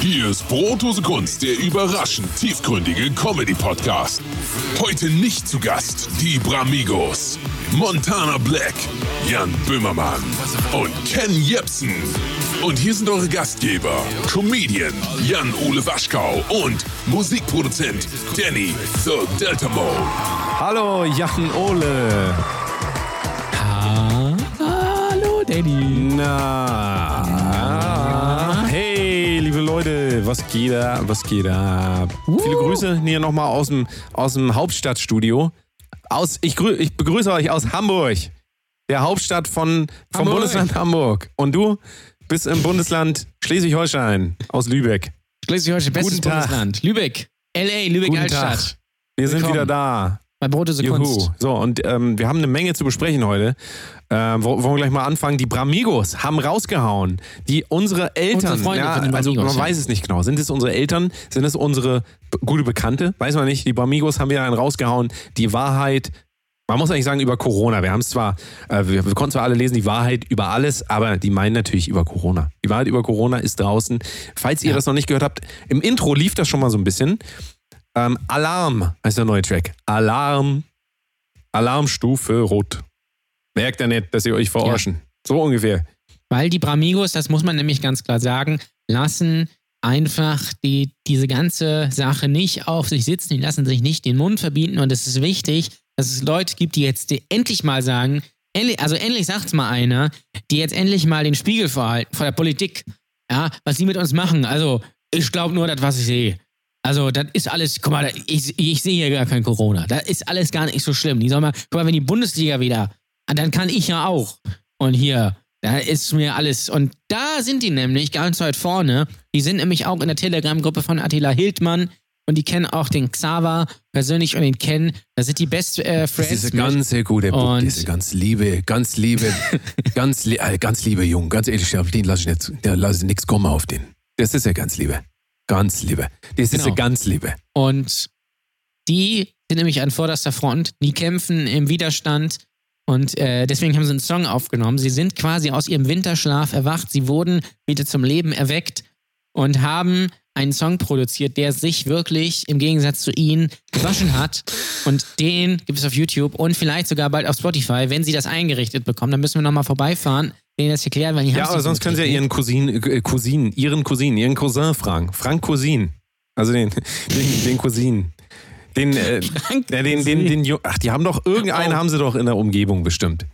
Hier ist Brotose Kunst, der überraschend tiefgründige Comedy-Podcast. Heute nicht zu Gast die Bramigos, Montana Black, Jan Böhmermann und Ken Jepsen. Und hier sind eure Gastgeber, Comedian Jan-Ole Waschkau und Musikproduzent Danny The Delta Mode. Hallo, Jan Ole. Hallo, Danny. Na. Leute, was geht da? Was geht da? Viele Grüße hier nochmal aus dem, aus dem Hauptstadtstudio. Aus, ich, grü ich begrüße euch aus Hamburg, der Hauptstadt von, vom Hamburg. Bundesland Hamburg. Und du bist im Bundesland Schleswig-Holstein aus Lübeck. Schleswig-Holstein, bestes Guten Tag. Bundesland. Lübeck. L.A., Lübeck Guten Altstadt. Tag. Wir sind Willkommen. wieder da. Bei Brotose Juhu. Kunst. So, und ähm, wir haben eine Menge zu besprechen heute. Ähm, wo- wollen wir gleich mal anfangen? Die Bramigos haben rausgehauen. Die unsere Eltern, Unsere Freunde ja, den also man Bramigos, ja. weiß es nicht genau. Sind es unsere Eltern? Sind es unsere gute Bekannte? Weiß man nicht. Die Bramigos haben wieder einen rausgehauen. Die Wahrheit. Man muss eigentlich sagen über Corona. Wir haben es zwar, äh, wir, wir konnten zwar alle lesen, die Wahrheit über alles, aber die meinen natürlich über Corona. Die Wahrheit über Corona ist draußen. Falls ihr das noch nicht gehört habt, im Intro lief das schon mal so ein bisschen. Ähm, Alarm heißt der neue Track. Alarm. Alarmstufe Rot. Merkt ihr nicht, dass ihr euch verarschen. So ungefähr. Weil die Bramigos, das muss man nämlich ganz klar sagen, lassen einfach die, diese ganze Sache nicht auf sich sitzen. Die lassen sich nicht den Mund verbieten. Und es ist wichtig, dass es Leute gibt, die jetzt die endlich mal sagen, endlich, also endlich sagt mal einer, die jetzt endlich mal den Spiegel vorhalten vor der Politik. Ja, was die mit uns machen. Also, ich glaube nur das, was ich sehe. Also, das ist alles, guck mal, da- ich, ich sehe hier gar kein Corona. Das ist alles gar nicht so schlimm. Die sollen mal, guck mal, wenn die Bundesliga wieder, dann kann ich ja auch. Und hier, da ist mir alles. Und da sind die nämlich ganz weit vorne. Die sind nämlich auch in der Telegram-Gruppe von Attila Hildmann. Und die kennen auch den Xaver persönlich und den Ken. Das sind die Best äh, Friends. Diese mit- ganz sehr gute, Bub, Und- diese ganz liebe, ganz liebe, ganz, li äh, ganz liebe Jung, ganz ehrlich, auf den lasse ich nicht, der lasse ich nichts kommen auf den. Das ist ja ganz liebe. Ganz liebe. Das ist Genau. ja ganz liebe. Und die sind nämlich an vorderster Front. Die kämpfen im Widerstand. Und äh, deswegen haben sie einen Song aufgenommen. Sie sind quasi aus ihrem Winterschlaf erwacht. Sie wurden wieder zum Leben erweckt und haben einen Song produziert, der sich wirklich im Gegensatz zu ihnen gewaschen hat. Und den gibt es auf YouTube und vielleicht sogar bald auf Spotify. Wenn sie das eingerichtet bekommen, dann müssen wir nochmal vorbeifahren, denen das erklären, weil die Ja, aber sonst können Sie ja. Ihren Cousin, äh, Cousin, Ihren Cousin, Ihren Cousin fragen. Frank Cousin. Also den, den, den Cousin. Den, äh, Frank ja, den, den, den, Ju- ach, die haben doch, irgendeinen Oh. haben sie doch in der Umgebung bestimmt.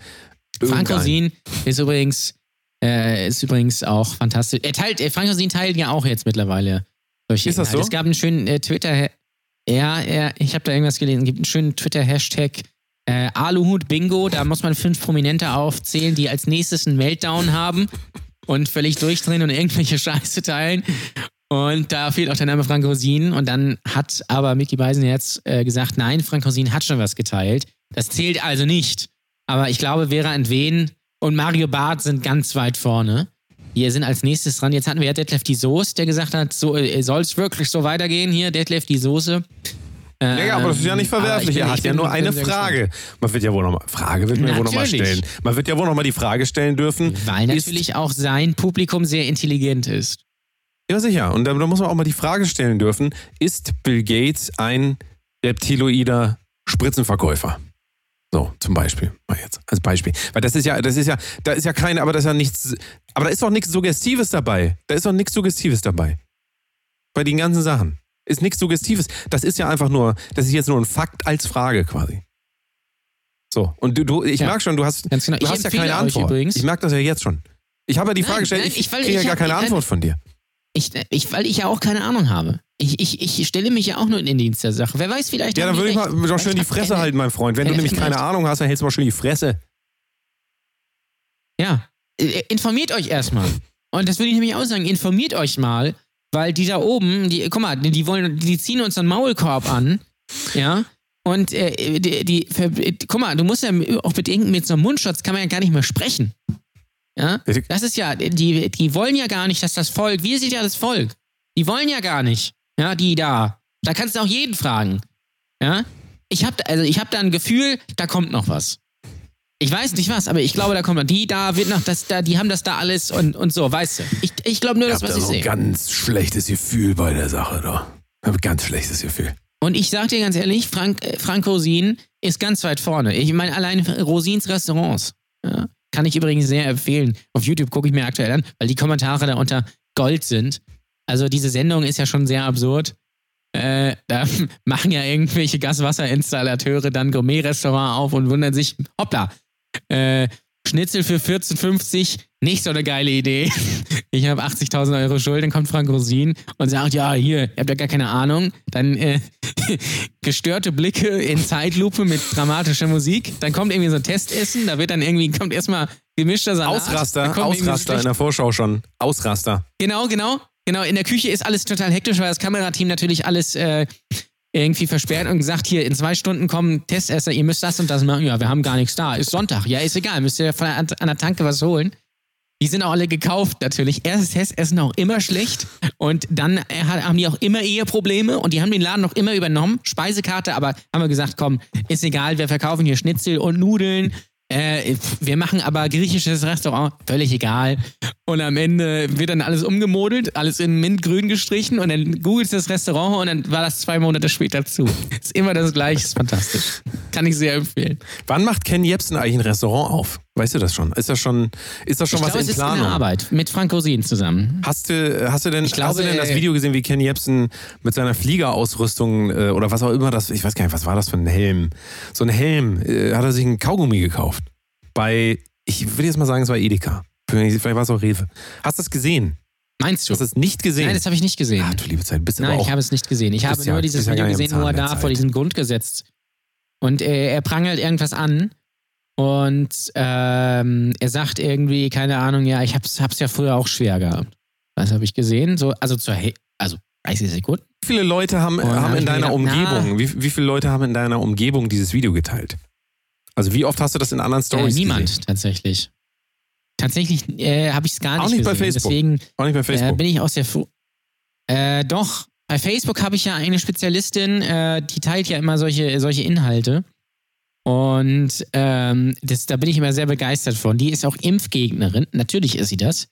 Frank Irgendeinen. Rosin ist übrigens, äh, ist übrigens auch fantastisch. Er teilt, äh, Frank Rosin teilt ja auch jetzt mittlerweile solche Ist das Inhalte. so? Es gab einen schönen äh, Twitter, ja, ja, ich habe da irgendwas gelesen, es gibt einen schönen Twitter-Hashtag äh, Aluhut Bingo, da muss man fünf Prominente aufzählen, die als nächstes einen Meltdown haben und völlig durchdrehen und irgendwelche Scheiße teilen. Und da fehlt auch der Name Frank Rosin. Und dann hat aber Mickey Beisenherz äh, gesagt, nein, Frank Rosin hat schon was geteilt. Das zählt also nicht. Aber ich glaube, Vera Entwen und Mario Barth sind ganz weit vorne. Wir sind als nächstes dran. Jetzt hatten wir ja Detlef die Soße, der gesagt hat, so äh, soll es wirklich so weitergehen hier, Detlef die Soße. Ja, ja, aber das ist ja nicht Ähm, aber verwerflich. er hat ja nur eine Frage. Man wird ja wohl noch mal, Frage wird man ja wohl noch mal Natürlich. stellen. Man wird ja wohl noch mal die Frage stellen dürfen. Weil natürlich auch sein Publikum sehr intelligent ist. Ja, sicher. Und da, da muss man auch mal die Frage stellen dürfen, ist Bill Gates ein reptiloider Spritzenverkäufer? So, zum Beispiel. Mal jetzt als Beispiel. Weil das ist ja, das ist ja, da ist ja keine, aber das ist ja nichts, aber da ist doch nichts Suggestives dabei. Da ist doch nichts Suggestives dabei. Bei den ganzen Sachen. Ist nichts Suggestives. Das ist ja einfach nur, das ist jetzt nur ein Fakt als Frage quasi. So, und du, du ich Ja, merke schon, du hast, ganz genau. du Ich hast ja keine Antwort. übrigens- Ich merke das ja jetzt schon. Ich habe ja die Nein, Frage gestellt, nein, ich, ich- kriege ja gar keine Antwort von dir. Ich, ich, weil ich ja auch keine Ahnung habe. Ich, ich, ich stelle mich ja auch nur in den Dienst der Sache. Wer weiß, vielleicht. Ja, dann würde ich recht. mal doch schön die Fresse keine- halten, mein Freund. Wenn du nämlich keine Ahnung hast, dann hältst du mal schön die Fresse. Ja. Äh, Informiert euch erstmal. Und das würde ich nämlich auch sagen. Informiert euch mal, weil die da oben, die, guck mal, die wollen, die ziehen uns einen Maulkorb an. Ja. Und äh, die, die, die, guck mal, du musst ja auch bedenken, mit so einem Mundschutz kann man ja gar nicht mehr sprechen. Ja. Das ist ja, die, die wollen ja gar nicht, dass das Volk, wir sind ja das Volk. Die wollen ja gar nicht. Ja, die da. Da kannst du auch jeden fragen. Ja. Ich habe also ich hab da ein Gefühl, da kommt noch was. Ich weiß nicht was, aber ich glaube, da kommt noch die, da wird noch das, da, die haben das da alles und, und so, weißt du. Ich, ich glaube nur Ich das, habe was da ich so ein sehe. ganz schlechtes Gefühl bei der Sache da. Ich habe ein ganz schlechtes Gefühl. Und ich sag dir ganz ehrlich, Frank, äh, Frank Rosin ist ganz weit vorne. Ich meine, allein Rosins Restaurants ja, kann ich übrigens sehr empfehlen. Auf YouTube gucke ich mir aktuell an, weil die Kommentare da unter Gold sind. Also diese Sendung ist ja schon sehr absurd. Äh, da machen ja irgendwelche Gaswasserinstallateure dann Gourmet-Restaurant auf und wundern sich, hoppla, äh, Schnitzel für 14,50, nicht so eine geile Idee. Ich habe 80.000 Euro Schuld, dann kommt Frank Rosin und sagt, ja, hier, ihr habt ja gar keine Ahnung. Dann äh, gestörte Blicke in Zeitlupe mit dramatischer Musik. Dann kommt irgendwie so ein Testessen, da wird dann irgendwie, kommt erstmal gemischter Salat. Ausraster, so Ausraster in der Vorschau schon. Ausraster. Genau, genau. Genau, in der Küche ist alles total hektisch, weil das Kamerateam natürlich alles äh, irgendwie versperrt und gesagt, hier in zwei Stunden kommen Testesser, ihr müsst das und das machen. Ja, wir haben gar nichts da. Ist Sonntag. Ja, ist egal. Müsst ihr von an der Tanke was holen. Die sind auch alle gekauft natürlich. Erstes Testessen auch immer schlecht und dann äh, haben die auch immer Eheprobleme und die haben den Laden noch immer übernommen. Speisekarte, aber haben wir gesagt, komm, ist egal, wir verkaufen hier Schnitzel und Nudeln. Äh, wir machen aber griechisches Restaurant, völlig egal. Und am Ende wird dann alles umgemodelt, alles in Mintgrün gestrichen und dann googelst du das Restaurant und dann war das zwei Monate später zu. Ist immer das gleiche, ist fantastisch. Kann ich sehr empfehlen. Wann macht Ken Jebsen eigentlich ein Restaurant auf? Weißt du das schon? Ist das schon, ist das schon ich was glaube, es in ist in Planung? der Arbeit mit Frank Rosin zusammen. Hast du, hast du denn, Ich glaube, hast du denn das äh, Video gesehen, wie Ken Jebsen mit seiner Fliegerausrüstung äh, oder was auch immer das, ich weiß gar nicht, was war das für ein Helm? So ein Helm, äh, hat er sich einen Kaugummi gekauft. Bei, ich würde jetzt mal sagen, es war Edeka. Vielleicht war es auch Rewe. Hast du das gesehen? Meinst du? Hast du es nicht gesehen? Nein, das habe ich nicht gesehen. Ach du liebe Zeit, bist Nein, aber auch ich habe es nicht gesehen. Ich habe ja- nur dieses ja Video gesehen, wo er da Zeit. vor diesem Grundgesetz. Und äh, er prangelt irgendwas an. Und ähm, er sagt irgendwie, keine Ahnung, ja, ich hab's, hab's ja früher auch schwer gehabt. Das habe ich gesehen. So, also zur He also 30 Sekunden. Wie viele Leute haben, haben hab in deiner gedacht, na. Umgebung, wie, wie viele Leute haben in deiner Umgebung dieses Video geteilt? Also wie oft hast du das in anderen Äh, Stories niemand gesehen? tatsächlich. Tatsächlich äh, habe ich es gar Auch nicht nicht bei gesehen. Facebook. Deswegen Auch nicht bei Äh, Facebook. bin ich auch sehr froh. Äh, doch, bei Facebook habe ich ja eine Spezialistin, äh, die teilt ja immer solche, solche Inhalte. Und ähm, das, da bin ich immer sehr begeistert von. Die ist auch Impfgegnerin. Natürlich ist sie das.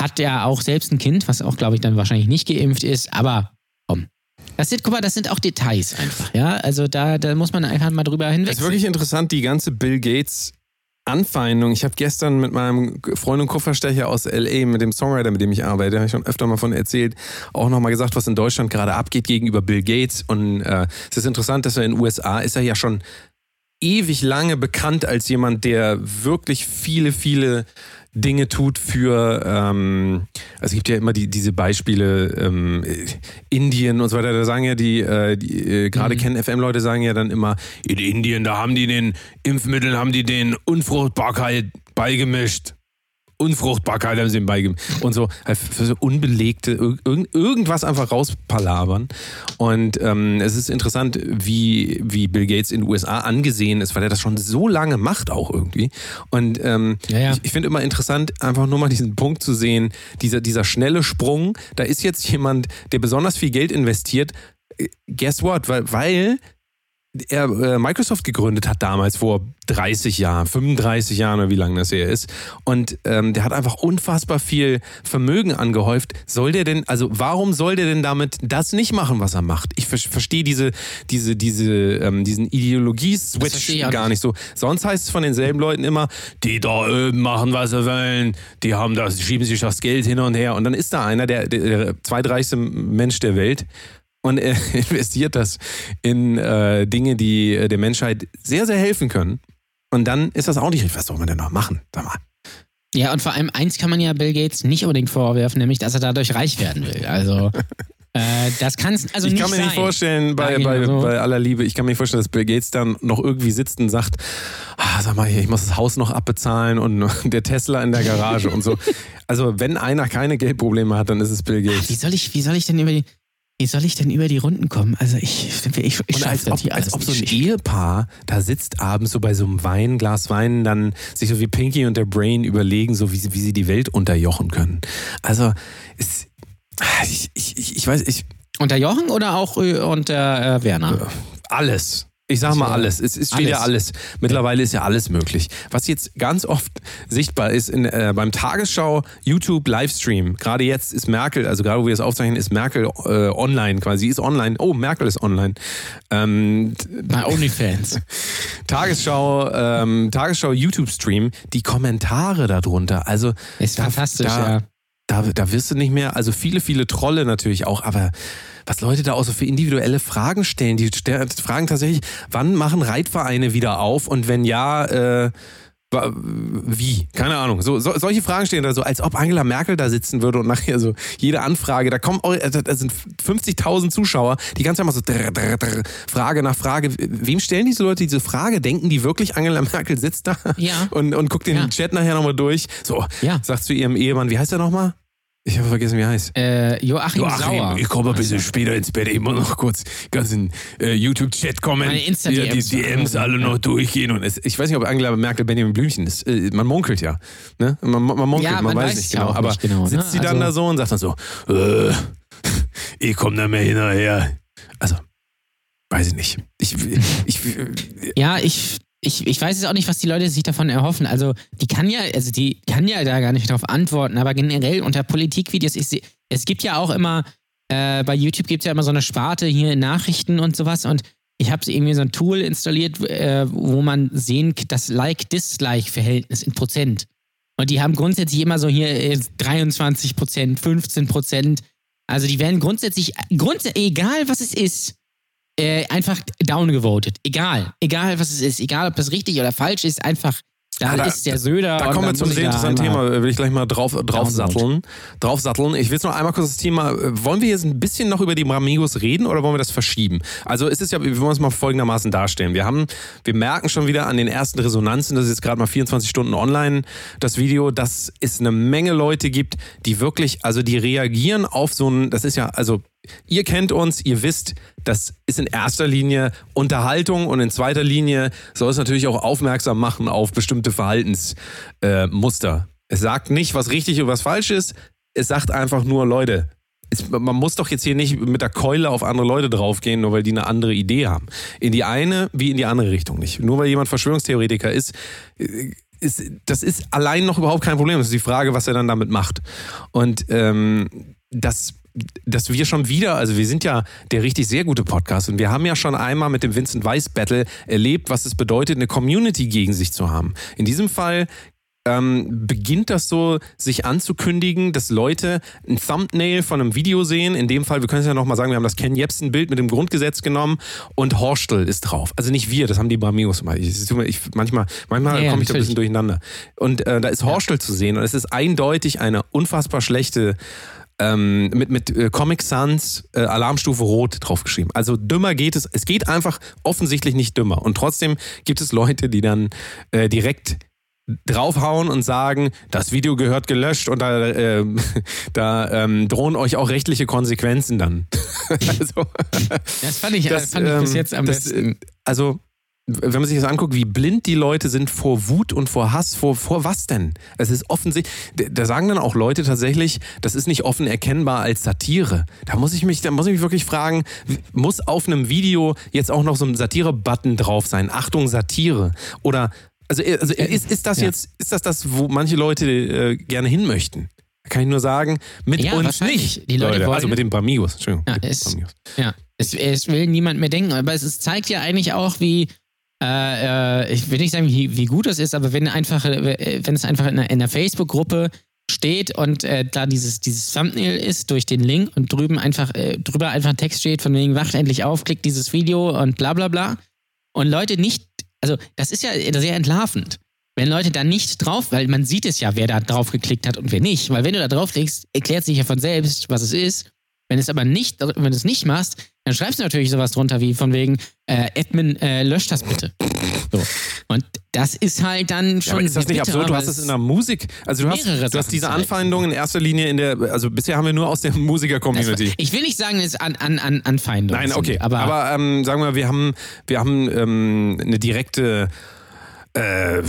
Hat ja auch selbst ein Kind, was auch, glaube ich, dann wahrscheinlich nicht geimpft ist. Aber komm. Das sind, guck mal, das sind auch Details einfach, ja. Also da, da muss man einfach mal drüber hinweg. Es ist wirklich interessant, die ganze Bill Gates Anfeindung. Ich habe gestern mit meinem Freund und Kupferstecher aus LA, mit dem Songwriter, mit dem ich arbeite, habe ich schon öfter mal von erzählt, auch nochmal gesagt, was in Deutschland gerade abgeht gegenüber Bill Gates. Und äh, es ist interessant, dass er in den USA ist er ja schon ewig lange bekannt als jemand, der wirklich viele, viele Dinge tut für, ähm, also es gibt ja immer die, diese Beispiele, ähm, äh, Indien und so weiter, da sagen ja die, äh, die äh, gerade Mhm. kennen FM-Leute sagen ja dann immer, in Indien, da haben die den Impfmitteln, haben die den Unfruchtbarkeit beigemischt. Unfruchtbarkeit haben sie ihm beigemischt. Und so, halt für so unbelegte, irg irgend- irgendwas einfach rauspalabern. Und ähm, es ist interessant, wie, wie Bill Gates in den USA angesehen ist, weil er das schon so lange macht auch irgendwie. Und ähm, Ja, ja. ich, ich finde immer interessant, einfach nur mal diesen Punkt zu sehen, dieser, dieser schnelle Sprung, da ist jetzt jemand, der besonders viel Geld investiert. Äh, Guess what? Weil, weil er äh, Microsoft gegründet hat damals vor 30 Jahren, 35 Jahren oder wie lange das her ist. Und ähm, der hat einfach unfassbar viel Vermögen angehäuft. Soll der denn, also warum soll der denn damit das nicht machen, was er macht? Ich ver verstehe diese, diese, diese, ähm, diesen Ideologie-Switch gar nicht so. Sonst heißt es von denselben Leuten immer, die da oben machen, was sie wollen, die haben das, schieben sich das Geld hin und her. Und dann ist da einer, der, der, der zweitreichste Mensch der Welt, und er investiert das in äh, Dinge, die äh, der Menschheit sehr, sehr helfen können. Und dann ist das auch nicht richtig. Was soll man denn noch machen? Sag mal. Ja, und vor allem eins kann man ja Bill Gates nicht unbedingt vorwerfen, nämlich, dass er dadurch reich werden will. Also, äh, das kann es also ich kann mir sein. nicht vorstellen, bei, bei, so. bei aller Liebe, ich kann mir nicht vorstellen, dass Bill Gates dann noch irgendwie sitzt und sagt, ah, sag mal hier, ich muss das Haus noch abbezahlen und der Tesla in der Garage und so. Also wenn einer keine Geldprobleme hat, dann ist es Bill Wie Gates. soll ich, wie soll ich denn über die, wie soll ich denn über die Runden kommen? Also ich, ich, ich, Und als ob, hier als ob so ein. Ehepaar da sitzt abends so bei so einem Wein, Glas Wein, dann sich so wie Pinky und der Brain überlegen, so wie sie, wie sie die Welt unterjochen können. Also, es, ich, ich, ich, weiß, ich, Unter Jochen oder auch äh, unter äh, Werner? alles. Ich sag mal Ja. alles. Es, es steht ja alles. Mittlerweile ist ja alles möglich. Was jetzt ganz oft sichtbar ist in, äh, beim Tagesschau YouTube Livestream. Gerade jetzt ist Merkel, also gerade wo wir es aufzeichnen, ist Merkel äh, online quasi. Sie ist online. Oh, Merkel ist online. Ähm, Bei OnlyFans. Tagesschau, ähm, Tagesschau YouTube Stream. Die Kommentare darunter. Also Ist da, fantastisch, da, ja. Da, da wirst du nicht mehr, also viele, viele Trolle natürlich auch, aber was Leute da auch so für individuelle Fragen stellen, die fragen tatsächlich, wann machen Reitvereine wieder auf? Und wenn ja, äh, wie? Keine Ahnung. So, so, solche Fragen stehen da so, als ob Angela Merkel da sitzen würde und nachher so jede Anfrage, da kommen, eu- da sind 50.000 Zuschauer, die ganze Zeit mal so drr, drr, drr, Frage nach Frage. Wem stellen diese Leute diese Frage? Denken die wirklich, Angela Merkel sitzt da Ja. und, und guckt den Ja. Chat nachher nochmal durch? So, Ja. sagt zu ihrem Ehemann, wie heißt er nochmal? Ich habe vergessen, wie er heißt. Äh, Joachim, Sauer. ich komme ein bisschen später ins Bett. Ich muss noch kurz ganzen äh, YouTube-Chat kommen. Ja, die DMs alle noch durchgehen. Und es, ich weiß nicht, ob Angela Merkel Benjamin Blümchen ist. Äh, man munkelt ja. Ne? Man, man munkelt, Ja, man, man weiß, weiß nicht genau. Aber nicht genau, ne? sitzt sie dann Also- da so und sagt dann so, äh, ich komme da mehr hinterher. Also, weiß ich nicht. Ich, ich, Ja, ich, ich, ich weiß jetzt auch nicht, was die Leute sich davon erhoffen. Also, die kann ja, also die kann ja da gar nicht darauf antworten, aber generell unter Politikvideos, ich seh, es gibt ja auch immer, äh, bei YouTube gibt es ja immer so eine Sparte hier in Nachrichten und sowas und ich habe irgendwie so ein Tool installiert, äh, wo man sehen das Like-Dislike-Verhältnis in Prozent. Und die haben grundsätzlich immer so hier äh, 23 Prozent, 15 Prozent. Also die werden grundsätzlich, grunds egal was es ist, äh, einfach downgevotet. Egal. Egal, was es ist. Egal, ob das richtig oder falsch ist. Einfach, da, Ah, da- ist der Söder. Da kommen wir zum sehr interessanten Thema. Will ich gleich mal drauf, drauf satteln. Drauf satteln. Ich will jetzt noch einmal kurz das Thema. äh, Wollen wir jetzt ein bisschen noch über die Bramigos reden oder wollen wir das verschieben? Also es ist ja, wir wollen es mal folgendermaßen darstellen. Wir haben, wir merken schon wieder an den ersten Resonanzen, das ist jetzt gerade mal 24 Stunden online, das Video, dass es eine Menge Leute gibt, die wirklich, also die reagieren auf so ein, das ist ja, also Ihr kennt uns, ihr wisst, das ist in erster Linie Unterhaltung und in zweiter Linie soll es natürlich auch aufmerksam machen auf bestimmte Verhaltensmuster. Äh, es sagt nicht, was richtig und was falsch ist. Es sagt einfach nur, Leute, es, man muss doch jetzt hier nicht mit der Keule auf andere Leute draufgehen, nur weil die eine andere Idee haben. In die eine wie in die andere Richtung nicht. Nur weil jemand Verschwörungstheoretiker ist, äh, ist das ist allein noch überhaupt kein Problem. Das ist die Frage, was er dann damit macht. Und ähm, das dass wir schon wieder, also wir sind ja der richtig sehr gute Podcast und wir haben ja schon einmal mit dem Vincent Weiss Battle erlebt, was es bedeutet, eine Community gegen sich zu haben. In diesem Fall ähm, beginnt das so sich anzukündigen, dass Leute ein Thumbnail von einem Video sehen. In dem Fall, wir können es ja nochmal sagen, wir haben das Ken Jebsen-Bild mit dem Grundgesetz genommen und Horstel ist drauf. Also nicht wir, das haben die Bramigos gemacht. Ich, ich, manchmal manchmal Ja, ja, komme ich da ein bisschen durcheinander. Und äh, da ist Horstel zu sehen und es ist eindeutig eine unfassbar schlechte ähm, mit, mit äh, Comic Sans äh, Alarmstufe Rot draufgeschrieben. Also dümmer geht es. Es geht einfach offensichtlich nicht dümmer. Und trotzdem gibt es Leute, die dann äh, direkt draufhauen und sagen, das Video gehört gelöscht und da, äh, da ähm, drohen euch auch rechtliche Konsequenzen dann. also, Das fand ich, das, fand ich bis ähm, jetzt am das, besten. Also, wenn man sich das anguckt, wie blind die Leute sind vor Wut und vor Hass, vor, vor was denn? Es ist offensichtlich, da sagen dann auch Leute tatsächlich, das ist nicht offen erkennbar als Satire. Da muss ich mich, da muss ich mich wirklich fragen, muss auf einem Video jetzt auch noch so ein Satire-Button drauf sein? Achtung, Satire. Oder, also, also ist, ist das Ja. jetzt, ist das das, wo manche Leute äh, gerne hin möchten? Da kann ich nur sagen, mit Ja, uns nicht. Die Leute wollen- also mit den Bramigos, Entschuldigung. Ja, es- Bramigos. Ja, es, es will niemand mehr denken, aber es, es zeigt ja eigentlich auch, wie, äh, äh, ich will nicht sagen, wie, wie gut das ist, aber wenn einfach, wenn es einfach in einer, in einer Facebook-Gruppe steht und äh, da dieses, dieses Thumbnail ist durch den Link und drüben einfach, äh, drüber einfach ein Text steht, von wegen wacht endlich auf, klickt dieses Video und bla bla bla. Und Leute nicht, also das ist ja sehr entlarvend. Wenn Leute da nicht drauf, weil man sieht es ja, wer da drauf geklickt hat und wer nicht. Weil wenn du da draufklickst, erklärt sich ja von selbst, was es ist. Wenn es aber nicht, wenn du es nicht machst, dann schreibst du natürlich sowas drunter wie von wegen, äh, Admin, äh, lösch das bitte. So. Und das ist halt dann schon. Ja, ist das nicht bitter, absurd? Du hast es in der Musik. Also du hast, du hast diese zeigen. Anfeindungen in erster Linie in der, also bisher haben wir nur aus der Musiker-Community. Ich will nicht sagen, es ist an, an, an Anfeindung. Nein, okay. Sind, aber, Aber, ähm, sagen wir, wir haben, wir haben ähm, eine direkte äh,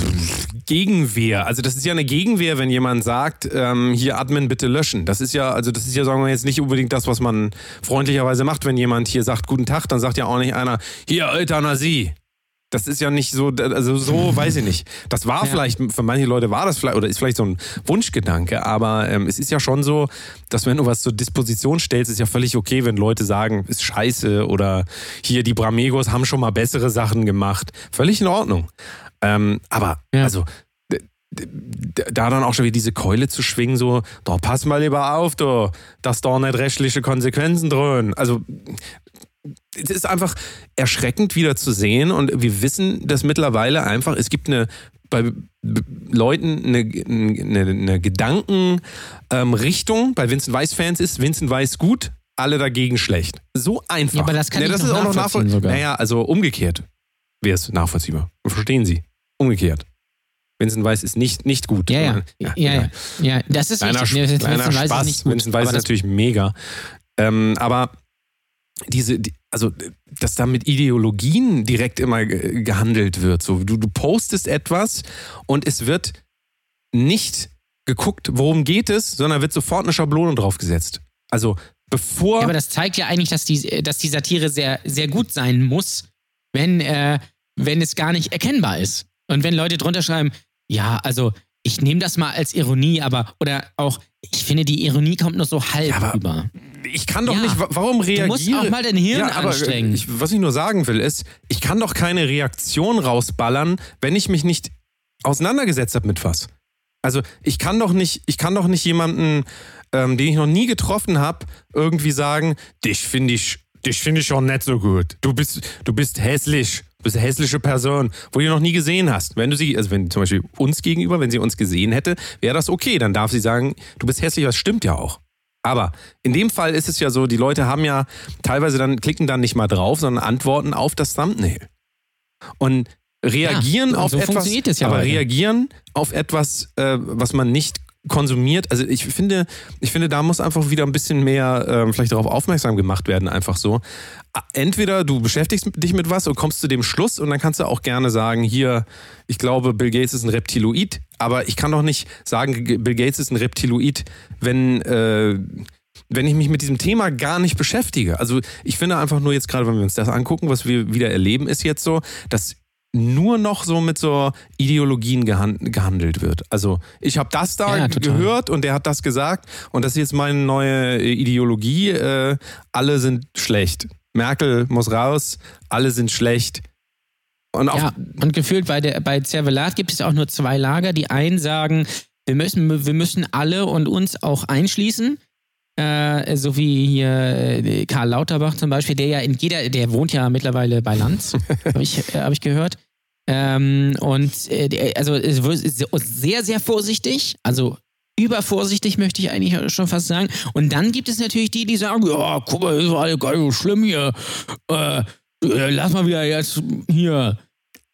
Gegenwehr. Also das ist ja eine Gegenwehr, wenn jemand sagt, ähm, hier Admin bitte löschen. Das ist ja, also das ist ja, sagen wir jetzt nicht unbedingt das, was man freundlicherweise macht, wenn jemand hier sagt, guten Tag, dann sagt ja auch nicht einer, hier Euthanasie. Das ist ja nicht so, also so weiß ich nicht. Das war ja. vielleicht, für manche Leute war das vielleicht, oder ist vielleicht so ein Wunschgedanke, aber ähm, es ist ja schon so, dass wenn du was zur Disposition stellst, ist ja völlig okay, wenn Leute sagen, ist scheiße oder hier die Bramegos haben schon mal bessere Sachen gemacht. Völlig in Ordnung. Ähm, aber, ja. also, da dann auch schon wieder diese Keule zu schwingen, so, da pass mal lieber auf, du, dass da nicht rechtliche Konsequenzen drohen. Also, es ist einfach erschreckend wieder zu sehen und wir wissen das mittlerweile einfach, es gibt eine bei Leuten eine, eine, eine Gedankenrichtung, ähm, bei Vincent Weiss-Fans ist, Vincent Weiss gut, alle dagegen schlecht. So einfach. Ja, aber das kann ja, das ich noch ist auch noch nachvollziehen sogar. Naja, also umgekehrt wäre es nachvollziehbar. Verstehen Sie? Umgekehrt. Vincent Weiss ist nicht, nicht gut. Ja, ja. Ja, ja, ja. ja das ist kleiner, richtig. Kleiner Vincent Spaß. Ist Vincent Weiss ist natürlich mega. Ähm, aber diese, die, also, dass da mit Ideologien direkt immer gehandelt wird. So, du, du postest etwas und es wird nicht geguckt, worum geht es, sondern wird sofort eine Schablone draufgesetzt. Also, bevor. Ja, aber das zeigt ja eigentlich, dass die, dass die Satire sehr, sehr gut sein muss, wenn, äh, wenn es gar nicht erkennbar ist. Und wenn Leute drunter schreiben, ja, also ich nehme das mal als Ironie, aber oder auch, ich finde, die Ironie kommt nur so halb ja, rüber. Ich kann doch ja, nicht, warum reagieren? Du musst auch mal dein Hirn ja, aber anstrengen. Ich, was ich nur sagen will, ist, ich kann doch keine Reaktion rausballern, wenn ich mich nicht auseinandergesetzt habe mit was. Also ich kann doch nicht, ich kann doch nicht jemanden, ähm, den ich noch nie getroffen habe, irgendwie sagen, dich finde ich, dich finde ich schon nicht so gut. Du bist, du bist hässlich bist eine hässliche Person, wo du noch nie gesehen hast. Wenn du sie, also wenn zum Beispiel uns gegenüber, wenn sie uns gesehen hätte, wäre das okay. Dann darf sie sagen, du bist hässlich, das stimmt ja auch. Aber in dem Fall ist es ja so, die Leute haben ja teilweise dann, klicken dann nicht mal drauf, sondern antworten auf das Thumbnail. Und reagieren ja, auf so etwas, ja aber reagieren auf etwas, äh, was man nicht konsumiert. Also ich finde, ich finde, da muss einfach wieder ein bisschen mehr äh, vielleicht darauf aufmerksam gemacht werden, einfach so. Entweder du beschäftigst dich mit was und kommst zu dem Schluss und dann kannst du auch gerne sagen, hier, ich glaube, Bill Gates ist ein Reptiloid, aber ich kann doch nicht sagen, Bill Gates ist ein Reptiloid, wenn äh, wenn ich mich mit diesem Thema gar nicht beschäftige. Also ich finde einfach nur jetzt gerade, wenn wir uns das angucken, was wir wieder erleben, ist jetzt so, dass nur noch so mit so Ideologien gehandelt wird. Also ich habe das da ja, gehört und der hat das gesagt und das ist jetzt meine neue Ideologie. Äh, alle sind schlecht. Merkel muss raus, alle sind schlecht. Und, ja, und gefühlt bei, der, bei Zervelat gibt es auch nur zwei Lager. Die einen sagen, wir müssen, wir müssen alle und uns auch einschließen. Äh, so wie hier äh, Karl Lauterbach zum Beispiel, der ja in jeder, der wohnt ja mittlerweile bei Lanz, habe ich, äh, hab ich gehört. Ähm, und äh, also sehr, sehr vorsichtig, also übervorsichtig möchte ich eigentlich schon fast sagen. Und dann gibt es natürlich die, die sagen, ja, guck mal, war alles gar nicht so schlimm hier. Äh, äh, lass mal wieder jetzt hier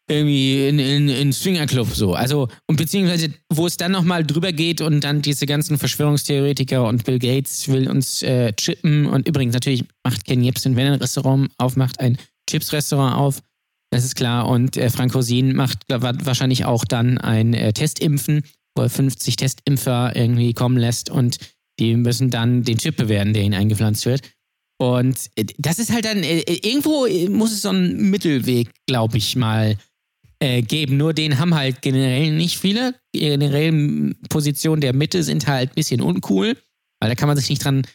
irgendwie in, in, in Swingerclub so. Also, und beziehungsweise, wo es dann nochmal drüber geht und dann diese ganzen Verschwörungstheoretiker und Bill Gates will uns äh, chippen und übrigens natürlich macht Ken Jebsen, wenn er ein Restaurant aufmacht, ein Chips-Restaurant auf. Das ist klar. Und äh, Frank Rosin macht wahrscheinlich auch dann ein äh, Testimpfen, wo er 50 Testimpfer irgendwie kommen lässt und die müssen dann den Chip bewerten, der ihnen eingepflanzt wird. Und äh, das ist halt dann, äh, irgendwo muss es so einen Mittelweg, glaube ich, mal äh, geben. Nur den haben halt generell nicht viele. Die generellen Positionen der Mitte sind halt ein bisschen uncool, weil da kann man sich nicht dran,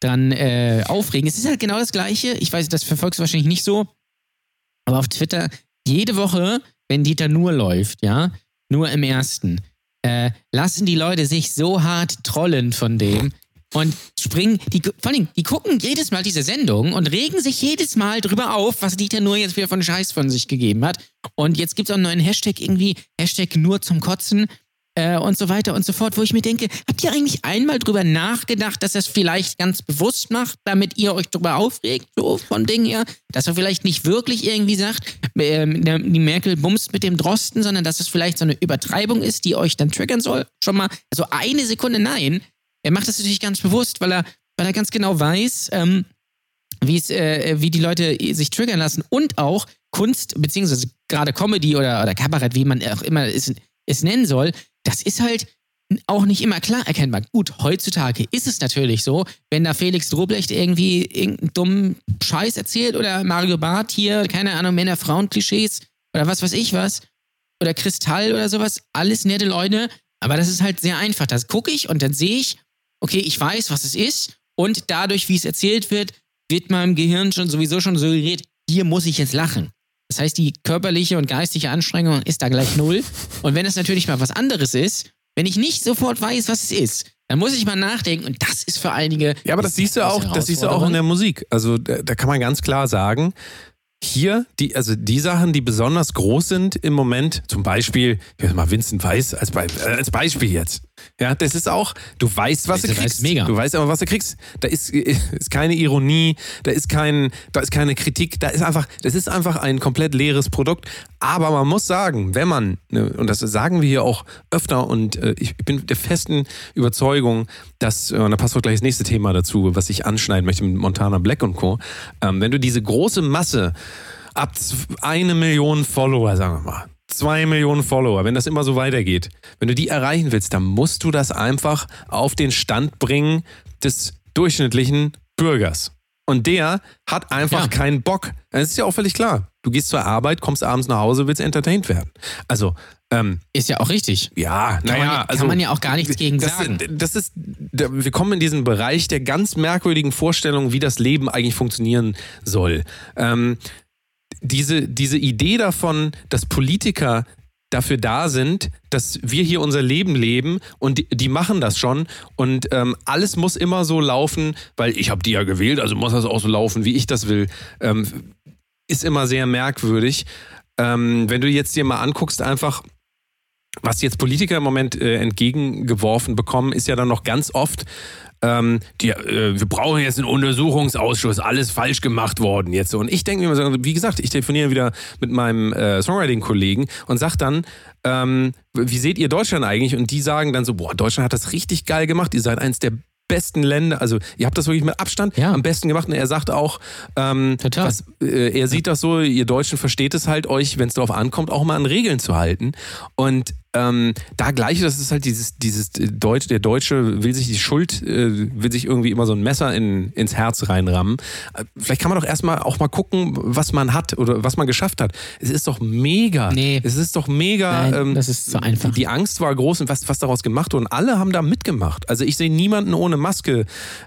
dran äh, aufregen. Es ist halt genau das Gleiche. Ich weiß, das verfolgst du wahrscheinlich nicht so. Aber auf Twitter, jede Woche, wenn Dieter nur läuft, ja, nur im ersten, äh, lassen die Leute sich so hart trollen von dem, und springen, die, vor allem, die gucken jedes Mal diese Sendung und regen sich jedes Mal drüber auf, was Dieter nur jetzt wieder von Scheiß von sich gegeben hat. Und jetzt gibt es auch einen neuen Hashtag irgendwie, Hashtag nur zum Kotzen äh, und so weiter und so fort, wo ich mir denke, habt ihr eigentlich einmal drüber nachgedacht, dass er es vielleicht ganz bewusst macht, damit ihr euch drüber aufregt, so von Dingen her, dass er vielleicht nicht wirklich irgendwie sagt, äh, die Merkel bumst mit dem Drosten, sondern dass es vielleicht so eine Übertreibung ist, die euch dann triggern soll? Schon mal, also eine Sekunde nein, er macht das natürlich ganz bewusst, weil er, weil er ganz genau weiß, ähm, wie es, äh, wie die Leute sich triggern lassen und auch Kunst, beziehungsweise gerade Comedy oder, oder Kabarett, wie man auch immer es, es nennen soll, das ist halt auch nicht immer klar erkennbar. Gut, heutzutage ist es natürlich so, wenn da Felix Droblecht irgendwie irgendeinen dummen Scheiß erzählt oder Mario Barth hier, keine Ahnung, Männer-Frauen-Klischees oder was weiß ich was, oder Kristall oder sowas, alles nette Leute, aber das ist halt sehr einfach. Das gucke ich und dann sehe ich, okay, ich weiß, was es ist und dadurch, wie es erzählt wird, wird meinem Gehirn schon sowieso schon suggeriert, hier muss ich jetzt lachen. Das heißt, die körperliche und geistige Anstrengung ist da gleich null. Und wenn es natürlich mal was anderes ist, wenn ich nicht sofort weiß, was es ist, dann muss ich mal nachdenken und das ist für einige. Ja, aber das siehst du auch, das siehst du auch in der Musik. Also da, da kann man ganz klar sagen, hier, die, also die Sachen, die besonders groß sind im Moment, zum Beispiel, ich mal Vincent Weiss als, Be äh, als Beispiel jetzt. Ja, das ist auch, du weißt, was du kriegst. Mega. Du weißt aber, was du kriegst. Da ist, ist keine Ironie, da ist kein, da ist keine Kritik, da ist einfach, das ist einfach ein komplett leeres Produkt. Aber man muss sagen, wenn man, ne, und das sagen wir hier auch öfter, und äh, ich bin der festen Überzeugung, dass, äh, und da passt auch gleich das nächste Thema dazu, was ich anschneiden möchte mit Montana Black und Co., ähm, wenn du diese große Masse ab eine Million Follower, sagen wir mal, zwei Millionen Follower, wenn das immer so weitergeht, wenn du die erreichen willst, dann musst du das einfach auf den Stand bringen des durchschnittlichen Bürgers. Und der hat einfach ja. keinen Bock. Das ist ja auch völlig klar. Du gehst zur Arbeit, kommst abends nach Hause, willst entertained werden. Also, ähm, ist ja auch richtig. Ja, naja, also. Kann man ja auch gar nichts gegen das, sagen. Das ist, wir kommen in diesen Bereich der ganz merkwürdigen Vorstellung, wie das Leben eigentlich funktionieren soll. Ähm, diese, diese Idee davon, dass Politiker dafür da sind, dass wir hier unser Leben leben und die, die machen das schon und ähm, alles muss immer so laufen, weil ich habe die ja gewählt, also muss das auch so laufen, wie ich das will, ähm, ist immer sehr merkwürdig. Ähm, wenn du jetzt dir mal anguckst, einfach was jetzt Politiker im Moment äh, entgegengeworfen bekommen, ist ja dann noch ganz oft, ähm, die, äh, wir brauchen jetzt einen Untersuchungsausschuss, alles falsch gemacht worden jetzt. Und ich denke mir immer, wie gesagt, ich telefoniere wieder mit meinem äh, Songwriting-Kollegen und sage dann, ähm, wie seht ihr Deutschland eigentlich? Und die sagen dann so, boah, Deutschland hat das richtig geil gemacht, ihr seid eins der besten Länder, also ihr habt das wirklich mit Abstand ja. am besten gemacht und er sagt auch, ähm, Total. Was, äh, er sieht das so, ihr Deutschen versteht es halt, euch, wenn es darauf ankommt, auch mal an Regeln zu halten und ähm, da gleich, das ist halt dieses, dieses Deutsch, der Deutsche will sich die Schuld, äh, will sich irgendwie immer so ein Messer in, ins Herz reinrammen. Äh, vielleicht kann man doch erstmal auch mal gucken, was man hat oder was man geschafft hat. Es ist doch mega. Nee. Es ist doch mega. Nein, ähm, das ist so einfach. Die Angst war groß und was, was daraus gemacht wurde. Und alle haben da mitgemacht. Also ich sehe niemanden ohne Maske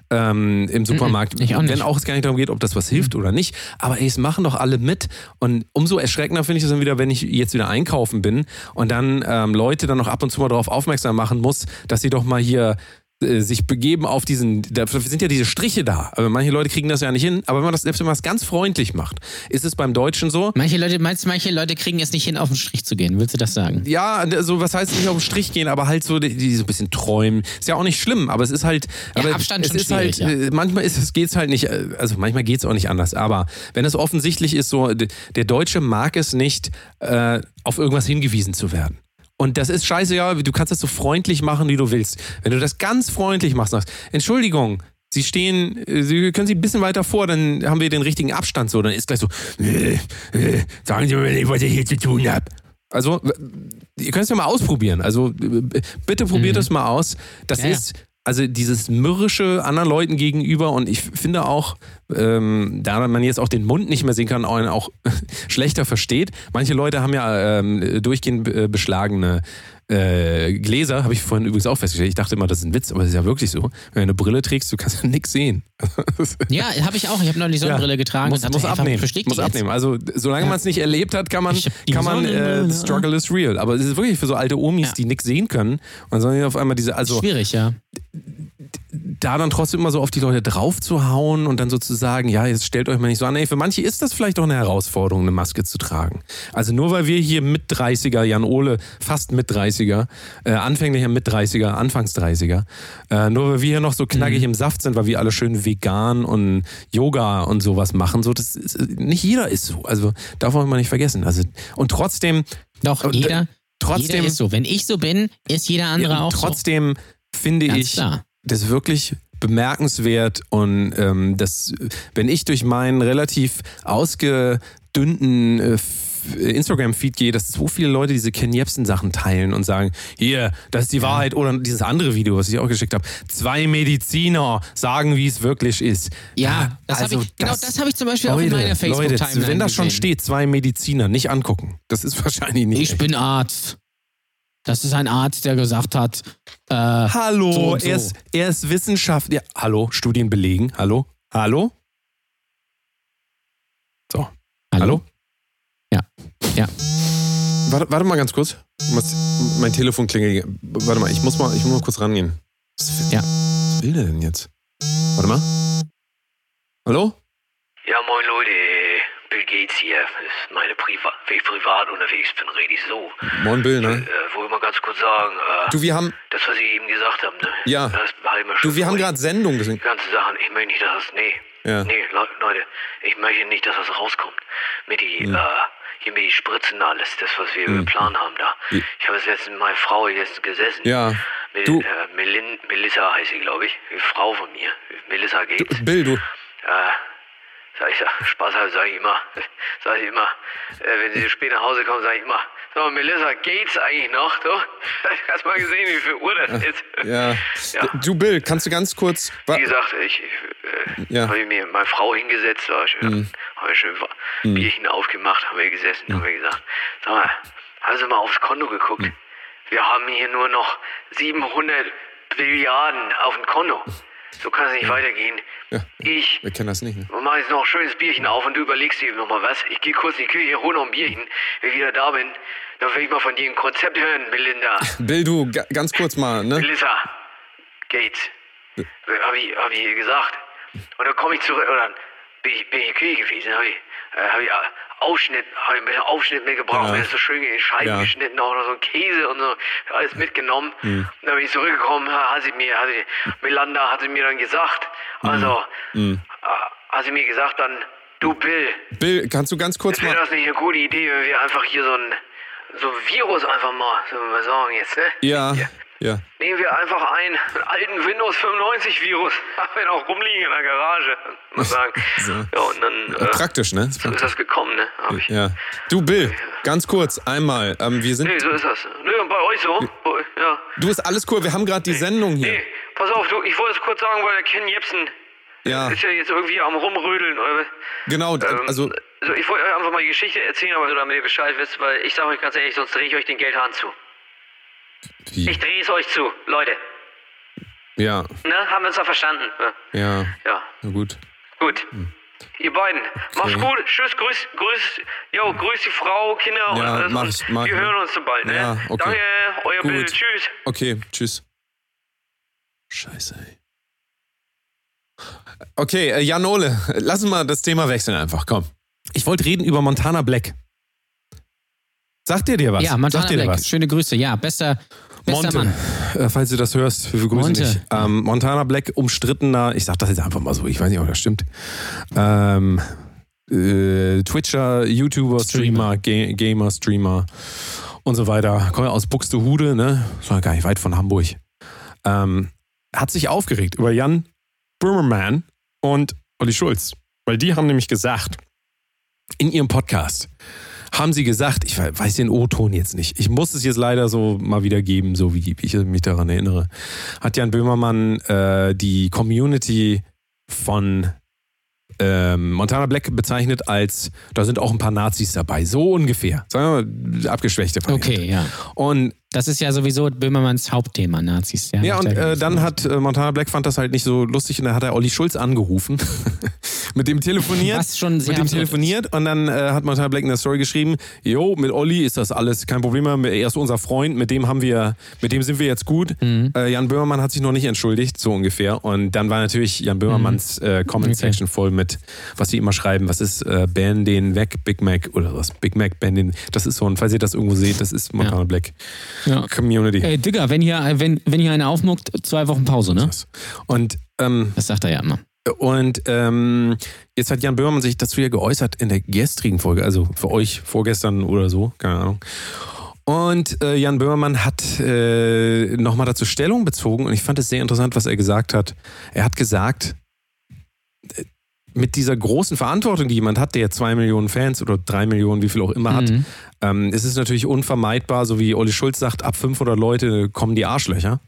ähm, im Supermarkt. Ich auch nicht. Wenn auch es gar nicht darum geht, ob das was hilft oder nicht. Aber ey, es machen doch alle mit. Und umso erschreckender finde ich es dann wieder, wenn ich jetzt wieder einkaufen bin und dann ähm, Leute dann noch ab und zu mal darauf aufmerksam machen muss, dass sie doch mal hier äh, sich begeben auf diesen, da sind ja diese Striche da. Aber manche Leute kriegen das ja nicht hin. Aber wenn man das selbst wenn man das ganz freundlich macht, ist es beim Deutschen so. Manche Leute, meinst du, manche Leute kriegen es nicht hin, auf den Strich zu gehen? Willst du das sagen? Ja, also was heißt nicht auf den Strich gehen, aber halt so, die, die so ein bisschen träumen. Ist ja auch nicht schlimm, aber es ist halt. Ja, aber Abstand es schon ist halt, ja. äh, manchmal ist es geht's halt nicht, äh, also manchmal geht's auch nicht anders. Aber wenn es offensichtlich ist, so, der Deutsche mag es nicht, äh, auf irgendwas hingewiesen zu werden. Und das ist scheiße, ja, du kannst das so freundlich machen, wie du willst. Wenn du das ganz freundlich machst, sagst, Entschuldigung, Sie stehen, Sie können Sie ein bisschen weiter vor, dann haben wir den richtigen Abstand so. Dann ist gleich so, äh, äh, sagen Sie mir nicht, was ich hier zu tun habe. Also, ihr könnt es ja mal ausprobieren. Also, bitte probiert mhm. es mal aus. Das ja, ist, also dieses mürrische anderen Leuten gegenüber und ich finde auch, ähm, da man jetzt auch den Mund nicht mehr sehen kann, auch, auch schlechter versteht. Manche Leute haben ja ähm, durchgehend äh, beschlagene äh, Gläser, habe ich vorhin übrigens auch festgestellt. Ich dachte immer, das ist ein Witz, aber es ist ja wirklich so. Wenn du eine Brille trägst, du kannst ja nichts sehen. ja, habe ich auch. Ich habe noch die Sonnenbrille ja, getragen. Muss, muss abnehmen. Muss abnehmen. Also solange ja. man es nicht erlebt hat, kann man, kann man äh, Struggle is real. Aber es ist wirklich für so alte Omis, ja. die nichts sehen können. Und dann auf einmal diese, also schwierig, ja da dann trotzdem immer so auf die Leute drauf zu hauen und dann so zu sagen, ja, jetzt stellt euch mal nicht so an. Ey, für manche ist das vielleicht auch eine Herausforderung, eine Maske zu tragen. Also nur weil wir hier mit 30er, Jan Ole, fast mit 30er, äh, anfänglicher mit 30er, Anfangs 30er, äh, nur weil wir hier noch so knackig mhm. im Saft sind, weil wir alle schön vegan und Yoga und sowas machen, so, das ist, nicht jeder ist so. Also darf man nicht vergessen. Also, und trotzdem. Doch, und, jeder. Trotzdem jeder ist so. Wenn ich so bin, ist jeder andere ja, auch trotzdem so. finde Ganz ich, klar das wirklich bemerkenswert und ähm, das, wenn ich durch meinen relativ ausge dünnen äh, äh, Instagram-Feed gehe, dass so viele Leute diese Ken Jebsen-Sachen teilen und sagen, hier, das ist die Wahrheit. Oder dieses andere Video, was ich auch geschickt habe. Zwei Mediziner sagen, wie es wirklich ist. Ja, das also ich, genau das habe ich zum Beispiel auch in Leute, meiner Leute, Facebook-Timeline wenn das schon gesehen. steht, zwei Mediziner, nicht angucken. Das ist wahrscheinlich nicht. Ich echt. bin Arzt. Das ist ein Arzt, der gesagt hat, äh, Hallo, So so. Er, ist, er ist Wissenschaftler. Ja, hallo, Studien belegen. Hallo? Hallo? So. Hallo? Ja. Ja. Warte, warte mal ganz kurz. Was- Mein Telefon klingelt. Warte mal, ich muss mal, ich muss mal kurz rangehen. Was will, Ja. was will der denn jetzt? Warte mal. Hallo? Ja, moin Leute, Bill Gates hier. Ist meine Priva wenn ich privat unterwegs bin, rede ich so. Moin Bill, ne? Äh, wollte mal ganz kurz sagen, äh, Du, wir haben, das, was Sie eben gesagt haben, ne? Ja. Das schon du, wir haben gerade Sendung, deswegen. Die ganzen Sachen, ich möchte nicht, dass das, nee. Ja. Nee, Le Leute, ich möchte nicht, dass das rauskommt. Mit die, Hm. äh, hier mit die Spritzen alles, das, was wir geplant haben da. Ich habe jetzt letztens mit meiner Frau jetzt gesessen. Ja. Mit, Du- äh, Melin Melissa heißt sie, glaube ich. Die Frau von mir. Melissa Gates. Bill, du. Äh, sag ich, Spaß halt, sag ich immer, sag ich immer, äh, wenn sie spät nach Hause kommen, sag ich immer, sag mal, Melissa, geht's eigentlich noch, du? Hast mal gesehen, wie viel Uhr das ist? Ja. Ja. Du, Bill, kannst du ganz kurz. Wie gesagt, ich, ich äh, Ja. Mhm. habe mir meine Frau hingesetzt, da schön, habe ich schön Wa- Bierchen aufgemacht, haben wir gesessen, haben wir gesagt, sag mal, haben Sie mal aufs Konto geguckt? Mhm. Wir haben hier nur noch 700 Milliarden auf dem Konto. So kann es nicht weitergehen. Ja. Ich Wir kennen das nicht, ne? mach jetzt noch ein schönes Bierchen auf und du überlegst dir noch mal was. Ich gehe kurz in die Küche, hol noch ein Bierchen. Wenn ich wieder da bin, dann will ich mal von dir ein Konzept hören, Melinda. Bill, du, ga- ganz kurz mal, ne? Melissa Gates. Hab ich, hab ich ihr gesagt. Und dann komme ich zurück, dann bin ich, bin ich Küche gewesen, habe ich, äh, hab ich äh, Aufschnitt, hab ich ein bisschen Aufschnitt mitgebracht, Ja. mir so schön in Scheiben Ja. geschnitten, auch noch so ein Käse und so, alles mitgenommen. Hm. Und dann bin ich zurückgekommen, hat sie mir, hat sie, Melanda hat sie mir dann gesagt, also, Hm. äh, hat sie mir gesagt dann, du Bill, Bill, kannst du ganz kurz wäre mal. das nicht eine gute Idee, wenn wir einfach hier so ein, so ein Virus einfach mal, so mal sagen jetzt, ne? Ja, ja. Nehmen wir einfach einen alten Windows 95 Virus, haben wir noch rumliegen in der Garage, muss sagen. So. Ja, und dann äh, Praktisch, ne? so ist das gekommen, ne? Hab ich. Ja. Du, Bill, ganz kurz, einmal. Ähm, wir sind. Nee, so ist das. Nee, und bei euch so? Ja. Du ist alles cool, wir haben gerade die Sendung hier. Nee, pass auf, du, ich wollte es kurz sagen, weil der Ken Jebsen Ja, ist ja jetzt irgendwie am rumrödeln. Oder? genau. Ähm, Also, also ich wollte euch einfach mal die Geschichte erzählen, aber so damit ihr Bescheid wisst, weil ich sage euch ganz ehrlich, sonst drehe ich euch den Geldhahn zu. Wie? Ich drehe es euch zu, Leute. Ja, Ne? Haben wir uns da verstanden? Ja. ja. Na gut. Gut. Hm. Ihr beiden, macht's gut. Tschüss, grüß, grüß, jo, grüß die Frau, Kinder und Ja, alles. mach und ich, mach wir hören uns so bald, ne? Ja, okay. Danke, euer Gut. Bild. Tschüss. Okay, tschüss. Scheiße, ey. Okay, äh, Jan Ole, lass uns mal das Thema wechseln einfach, komm. Ich wollte reden über Montana Black. Sagt ihr dir was? Ja, Montana Sagt ihr dir Black. was? Schöne Grüße. Ja, bester, bester Monte, Mann. äh, falls du das hörst, wir grüßen Monte. dich. Ähm, Montana Black, umstrittener, ich sag das jetzt einfach mal so, ich weiß nicht, ob das stimmt. Ähm, äh, Twitcher, YouTuber, Streamer, Ga Gamer, Streamer und so weiter. Kommt ja aus Buxtehude, ne? Ist ja gar nicht weit von Hamburg. Ähm, hat sich aufgeregt über Jan Böhmermann und Olli Schulz. Weil die haben nämlich gesagt, in ihrem Podcast, haben sie gesagt, ich weiß den O-Ton jetzt nicht, ich muss es jetzt leider so mal wieder geben, so wie ich mich daran erinnere, hat Jan Böhmermann äh, die Community von ähm, Montana Black bezeichnet als, da sind auch ein paar Nazis dabei, so ungefähr. Sagen wir mal, abgeschwächte Variante. Okay, ja. Und Das ist ja sowieso Böhmermanns Hauptthema, Nazis. ja, macht und äh, dann hat äh, Montana Black fand das halt nicht so lustig und dann hat er Olli Schulz angerufen, mit dem telefoniert, Was schon sehr mit dem telefoniert und dann äh, hat Montana Black in der Story geschrieben, jo, mit Olli ist das alles kein Problem mehr, er ist unser Freund, mit dem haben wir, mit dem sind wir jetzt gut. Mhm. Äh, Jan Böhmermann hat sich noch nicht entschuldigt, so ungefähr und dann war natürlich Jan Böhmermanns äh, Comment Section voll mit, was sie immer schreiben, was ist, äh, ban den weg, Big Mac oder was, Big Mac, ban den, das ist so ein, falls ihr das irgendwo seht, das ist Montana Ja. Black Ja. Community. Ey, Digga, wenn hier, wenn, wenn hier einer aufmuckt, zwei Wochen Pause, ne? Und ähm, Das sagt er ja immer. Und ähm, jetzt hat Jan Böhmermann sich dazu ja geäußert in der gestrigen Folge, also für euch vorgestern oder so, keine Ahnung. Und äh, Jan Böhmermann hat äh, nochmal dazu Stellung bezogen und ich fand es sehr interessant, was er gesagt hat. Er hat gesagt, mit dieser großen Verantwortung, die jemand hat, der zwei Millionen Fans oder drei Millionen, wie viel auch immer hat, Mhm. ähm, ist es natürlich unvermeidbar, so wie Olli Schulz sagt, ab 500 Leute kommen die Arschlöcher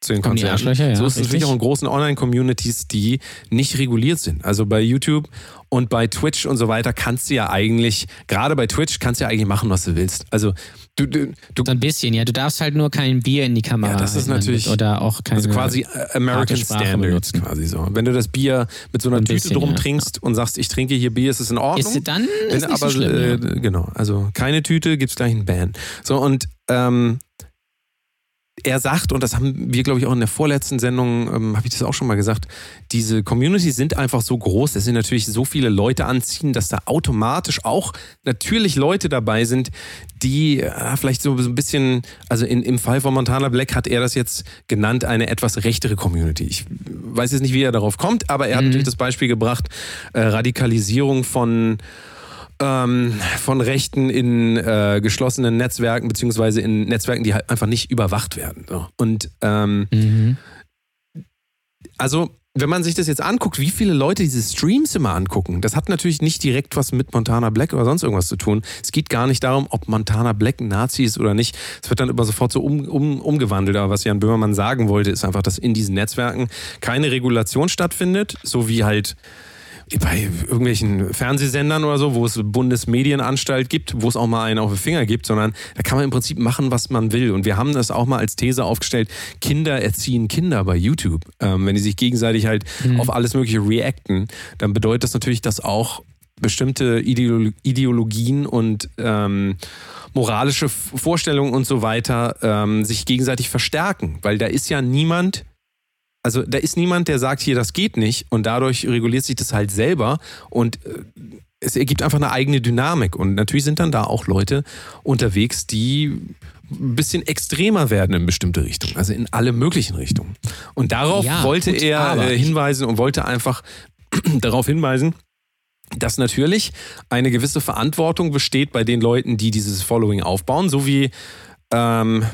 zu den Kommen die Konzerten. Arschlöcher, ja, so ist es natürlich auch in großen Online-Communities, die nicht reguliert sind. Also bei YouTube und bei Twitch und so weiter kannst du ja eigentlich, gerade bei Twitch kannst du ja eigentlich machen, was du willst. Also du, du, du So ein bisschen, ja. Du darfst halt nur kein Bier in die Kamera Ja, das ist natürlich- Oder auch keine. Also quasi äh, American Standards benutzen. quasi so. Wenn du das Bier mit so einer Ein Tüte bisschen, drum ja. trinkst und sagst, ich trinke hier Bier, ist es in Ordnung. Ist dann Wenn ist nicht aber so schlimm, äh, ja. genau, also keine Tüte, gibt's gleich einen Ban. So und ähm, er sagt, und das haben wir, glaube ich, auch in der vorletzten Sendung, ähm, habe ich das auch schon mal gesagt, diese Communities sind einfach so groß, es sind natürlich so viele Leute anziehen, dass da automatisch auch natürlich Leute dabei sind, die äh, vielleicht so, so ein bisschen, also in, im Fall von Montana Black hat er das jetzt genannt, eine etwas rechtere Community. Ich weiß jetzt nicht, wie er darauf kommt, aber er hat natürlich das Beispiel gebracht, äh, Radikalisierung von ähm, von Rechten in äh, geschlossenen Netzwerken, beziehungsweise in Netzwerken, die halt einfach nicht überwacht werden. So. Und ähm, Mhm. also, wenn man sich das jetzt anguckt, wie viele Leute diese Streams immer angucken, das hat natürlich nicht direkt was mit Montana Black oder sonst irgendwas zu tun. Es geht gar nicht darum, ob Montana Black ein Nazi ist oder nicht. Es wird dann immer sofort so um, um, umgewandelt. Aber was Jan Böhmermann sagen wollte, ist einfach, dass in diesen Netzwerken keine Regulation stattfindet, so wie halt bei irgendwelchen Fernsehsendern oder so, wo es Bundesmedienanstalt gibt, wo es auch mal einen auf den Finger gibt, sondern da kann man im Prinzip machen, was man will. Und wir haben das auch mal als These aufgestellt, Kinder erziehen Kinder bei YouTube. Ähm, wenn die sich gegenseitig halt auf alles Mögliche reacten, dann bedeutet das natürlich, dass auch bestimmte Ideolo Ideologien und ähm, moralische Vorstellungen und so weiter ähm, sich gegenseitig verstärken. Weil da ist ja niemand, also da ist niemand, der sagt, hier, das geht nicht. Und dadurch reguliert sich das halt selber. Und äh, es ergibt einfach eine eigene Dynamik. Und natürlich sind dann da auch Leute unterwegs, die ein bisschen extremer werden in bestimmte Richtungen, also in alle möglichen Richtungen. Und darauf Ja, wollte gut, er äh, hinweisen und wollte einfach darauf hinweisen, dass natürlich eine gewisse Verantwortung besteht bei den Leuten, die dieses Following aufbauen, so wie ähm,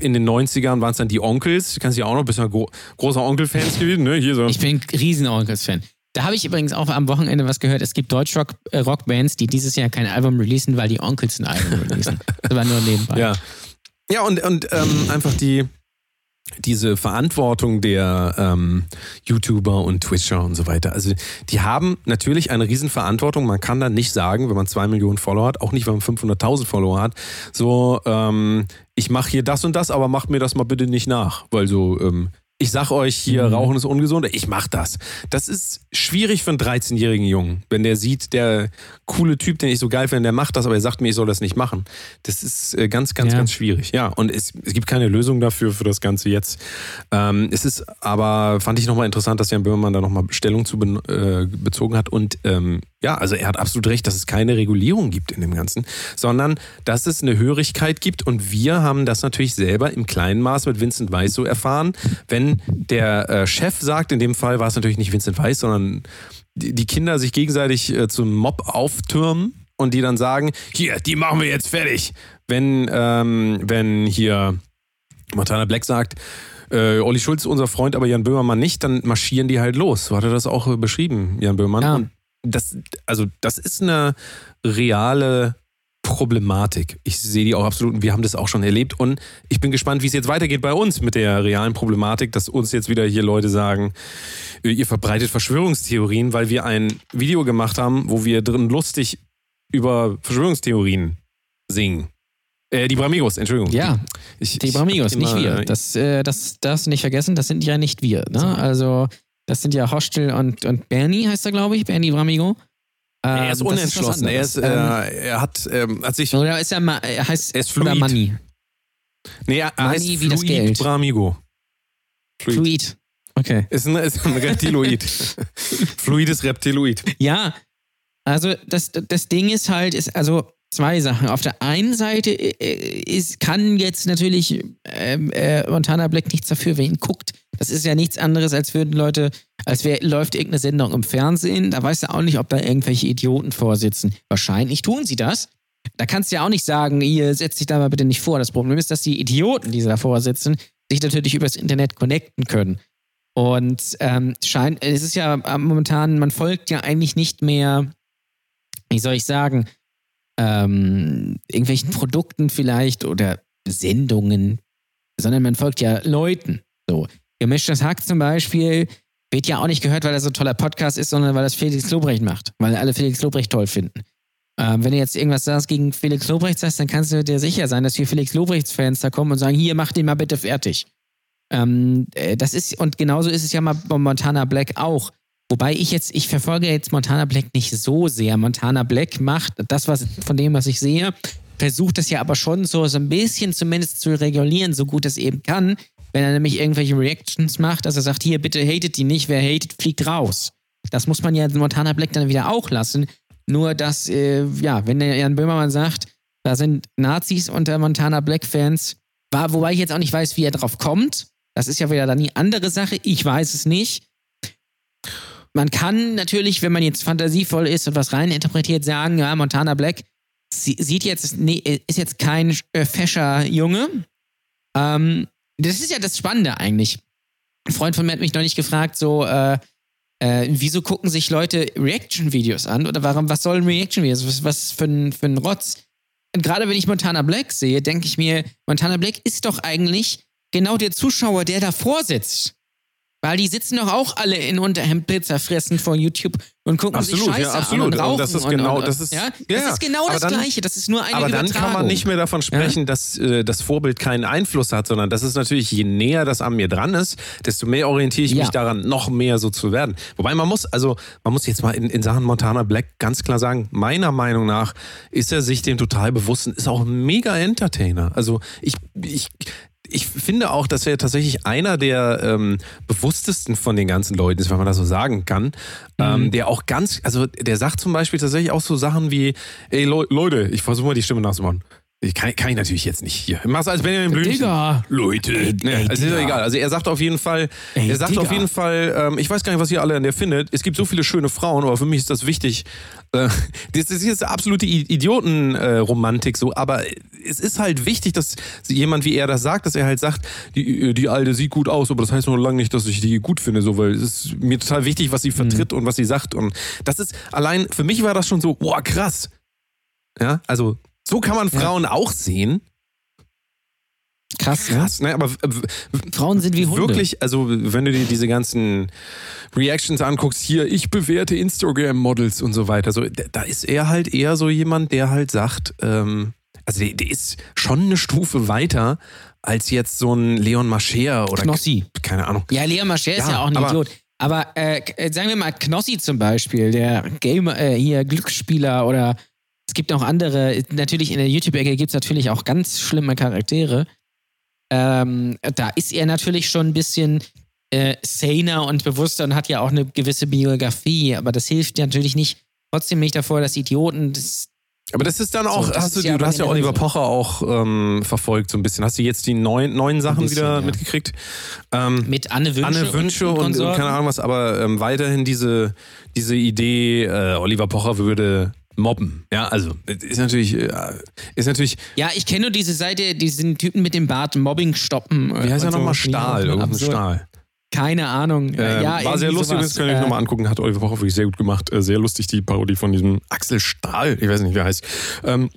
in den 90ern waren es dann die Onkels, du kannst ja auch noch, bist ja gro großer Onkel-Fans gewesen, ne? Hier so. Ich bin ein riesen Onkels-Fan. Da habe ich übrigens auch am Wochenende was gehört. Es gibt Deutsch-Rock-Bands, die dieses Jahr kein Album releasen, weil die Onkels ein Album releasen. Das war nur nebenbei. Ja. Ja, und, und ähm, einfach die, diese Verantwortung der ähm, YouTuber und Twitcher und so weiter. Also die haben natürlich eine Riesenverantwortung. Man kann dann nicht sagen, wenn man zwei Millionen Follower hat, auch nicht, wenn man 500.000 Follower hat, so, ähm, ich mache hier das und das, aber macht mir das mal bitte nicht nach. Weil so, ähm, ich sag euch hier, Mhm. Rauchen ist ungesund, ich mach das. Das ist schwierig für einen 13-jährigen Jungen, wenn der sieht, der coole Typ, den ich so geil finde, der macht das, aber er sagt mir, ich soll das nicht machen. Das ist äh, ganz, ganz, Ja. ganz schwierig. Ja, und es, es gibt keine Lösung dafür, für das Ganze jetzt. Ähm, es ist aber, fand ich nochmal interessant, dass Jan Böhmermann da nochmal Stellung zu ben, äh, bezogen hat. Und ähm, ja, also er hat absolut recht, dass es keine Regulierung gibt in dem Ganzen, sondern dass es eine Hörigkeit gibt. Und wir haben das natürlich selber im kleinen Maß mit Vincent Weiss so erfahren. Wenn der äh, Chef sagt, in dem Fall war es natürlich nicht Vincent Weiss, sondern die, die Kinder sich gegenseitig äh, zum Mob auftürmen und die dann sagen, hier, die machen wir jetzt fertig. Wenn, ähm, wenn hier Montana Black sagt, äh, Olli Schulz, unser Freund, aber Jan Böhmermann nicht, dann marschieren die halt los. So hat er das auch äh, beschrieben, Jan Böhmermann. Ja. Und das, also, das ist eine reale Problematik. Ich sehe die auch absolut und wir haben das auch schon erlebt. Und ich bin gespannt, wie es jetzt weitergeht bei uns mit der realen Problematik, dass uns jetzt wieder hier Leute sagen, ihr verbreitet Verschwörungstheorien, weil wir ein Video gemacht haben, wo wir drin lustig über Verschwörungstheorien singen. Äh, die Bramigos, Entschuldigung. Ja, Ich, die Bramigos, hab nicht immer, wir. Das, äh, das darfst du nicht vergessen, das sind ja nicht wir. Ne? Also, das sind ja Hostel und, und Bernie heißt er, glaube ich, Bernie Bramigo. Ähm, er ist das unentschlossen. er, ist, äh, anderes. er hat, ähm, hat sich. Ähm, oder ist er, Ma er heißt Er ist oder fluid. Money? Nee, er Money heißt wie das Fluid Geld. Bramigo. Fluid. Fluid. Okay. Ist ein, ist ein Reptiloid. Fluides Reptiloid. Ja, also das, das Ding ist halt, ist also zwei Sachen. Auf der einen Seite äh, ist, kann jetzt natürlich ähm, äh, Montana Black nichts dafür, wer ihn guckt. Das ist ja nichts anderes, als würden Leute, als wär, läuft irgendeine Sendung im Fernsehen, da weißt du auch nicht, ob da irgendwelche Idioten vorsitzen. Wahrscheinlich tun sie das. Da kannst du ja auch nicht sagen, ihr setzt dich da mal bitte nicht vor. Das Problem ist, dass die Idioten, die davor sitzen, sich natürlich übers Internet connecten können. Und ähm, scheint, es ist ja momentan, man folgt ja eigentlich nicht mehr, wie soll ich sagen, ähm, irgendwelchen Produkten vielleicht oder Sendungen, sondern man folgt ja Leuten. So. Gemischtes Hack zum Beispiel wird ja auch nicht gehört, weil er so ein toller Podcast ist, sondern weil das Felix Lobrecht macht, weil alle Felix Lobrecht toll finden. Ähm, wenn du jetzt irgendwas sagst gegen Felix Lobrecht sagst, dann kannst du dir sicher sein, dass wir Felix Lobrechts-Fans da kommen und sagen, hier, mach den mal bitte fertig. Ähm, äh, das ist, und genauso ist es ja mal bei Montana Black auch. Wobei ich jetzt, ich verfolge jetzt Montana Black nicht so sehr. Montana Black macht das, was von dem, was ich sehe, versucht das ja aber schon so, so ein bisschen zumindest zu regulieren, so gut es eben kann. Wenn er nämlich irgendwelche Reactions macht, dass er sagt, hier, bitte hatet die nicht, wer hatet, fliegt raus. Das muss man ja Montana Black dann wieder auch lassen. Nur, dass, äh, ja, wenn der Jan Böhmermann sagt, da sind Nazis unter Montana Black-Fans, wobei ich jetzt auch nicht weiß, wie er drauf kommt. Das ist ja wieder dann die andere Sache. Ich weiß es nicht. Man kann natürlich, wenn man jetzt fantasievoll ist und was reininterpretiert, sagen, ja, Montana Black sieht jetzt, nee, ist jetzt kein äh, fescher Junge. Ähm, das ist ja das Spannende eigentlich. Ein Freund von mir hat mich neulich gefragt, so, äh, äh, wieso gucken sich Leute Reaction-Videos an? Oder warum, was sollen Reaction-Videos? Was, was für ein, für ein Rotz? Und gerade wenn ich Montana Black sehe, denke ich mir, Montana Black ist doch eigentlich genau der Zuschauer, der davor sitzt. Weil die sitzen doch auch alle in Unterhemd Pizza fressen vor YouTube und gucken absolut, sich Scheiße ja, absolut. an und rauchen. Und das ist genau, und, das ist, ja, ja, das ist genau das dann, Gleiche. Das ist nur eine Aber dann kann man nicht mehr davon sprechen, ja? dass äh, das Vorbild keinen Einfluss hat, sondern das ist natürlich, je näher das an mir dran ist, desto mehr orientiere ich mich daran, noch mehr so zu werden. Wobei man muss, also man muss jetzt mal in, in Sachen Montana Black ganz klar sagen, meiner Meinung nach ist er sich dem total bewusst und ist auch ein mega Entertainer. Also ich, ich ich finde auch, dass er tatsächlich einer der ähm, bewusstesten von den ganzen Leuten ist, wenn man das so sagen kann. Ähm, der auch ganz, also der sagt zum Beispiel tatsächlich auch so Sachen wie, ey Leu- Leute, ich versuche mal die Stimme nachzumachen. Ich kann, kann ich natürlich jetzt nicht hier. Mach's als Benjamin Blümchen. Digga. Leute. nee, ey, also ist ja egal. Also er sagt auf jeden Fall, Ey, er sagt Digga. auf jeden Fall, ähm, ich weiß gar nicht, was ihr alle an der findet. Es gibt so viele schöne Frauen, aber für mich ist das wichtig. Äh, das ist jetzt absolute Idiotenromantik so, aber es ist halt wichtig, dass jemand wie er das sagt, dass er halt sagt, die, die Alte sieht gut aus, aber das heißt noch lange nicht, dass ich die gut finde, so, weil es ist mir total wichtig, was sie vertritt und was sie sagt. Und das ist allein, für mich war das schon so, boah, krass. Ja, also so kann man Frauen auch sehen. Krass, ne? Krass, ne? Aber Frauen sind wie Hunde. Wirklich, also wenn du dir diese ganzen Reactions anguckst, hier, ich bewerte Instagram-Models und so weiter, so, da ist er halt eher so jemand, der halt sagt, ähm, also der, der ist schon eine Stufe weiter als jetzt so ein Leon Mascher oder Knossi. keine Ahnung. Ja, Lea Mascher ist Ja, ja auch ein aber- Idiot. Aber äh, äh, sagen wir mal Knossi zum Beispiel, der Gamer, äh, hier Glücksspieler oder es gibt auch andere, natürlich in der YouTube-Ecke gibt es natürlich auch ganz schlimme Charaktere. Ähm, da ist er natürlich schon ein bisschen äh, saner und bewusster und hat ja auch eine gewisse Biografie, aber das hilft ja natürlich nicht, trotzdem nicht davor, dass Idioten das Aber das ist dann auch, So, hast du, ja du hast ja Oliver so. Pocher auch ähm, verfolgt so ein bisschen. Hast du jetzt die neuen, neuen Sachen bisschen, wieder ja. mitgekriegt? Ähm, mit Anne Wünsche, Anne Wünsche und, und Konsorten. keine Ahnung was, aber ähm, weiterhin diese, diese Idee, äh, Oliver Pocher würde mobben. Ja, also ist natürlich, äh, ist natürlich, Ja, ich kenne nur diese Seite, diesen Typen mit dem Bart, Mobbing stoppen. wie heißt er nochmal? Stahl, irgendein Stahl. Keine Ahnung. Ähm, ja, war sehr lustig, sowas. das könnt ihr euch Äh, nochmal angucken, hat Oliver Pocher wirklich sehr gut gemacht. Äh, sehr lustig, die Parodie von diesem Axel Stahl, ich weiß nicht, wie er heißt. Ähm,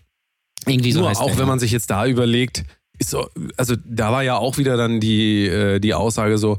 Irgendwie so Nur heißt auch der, wenn man sich jetzt da überlegt, so, also da war ja auch wieder dann die, äh, die Aussage so,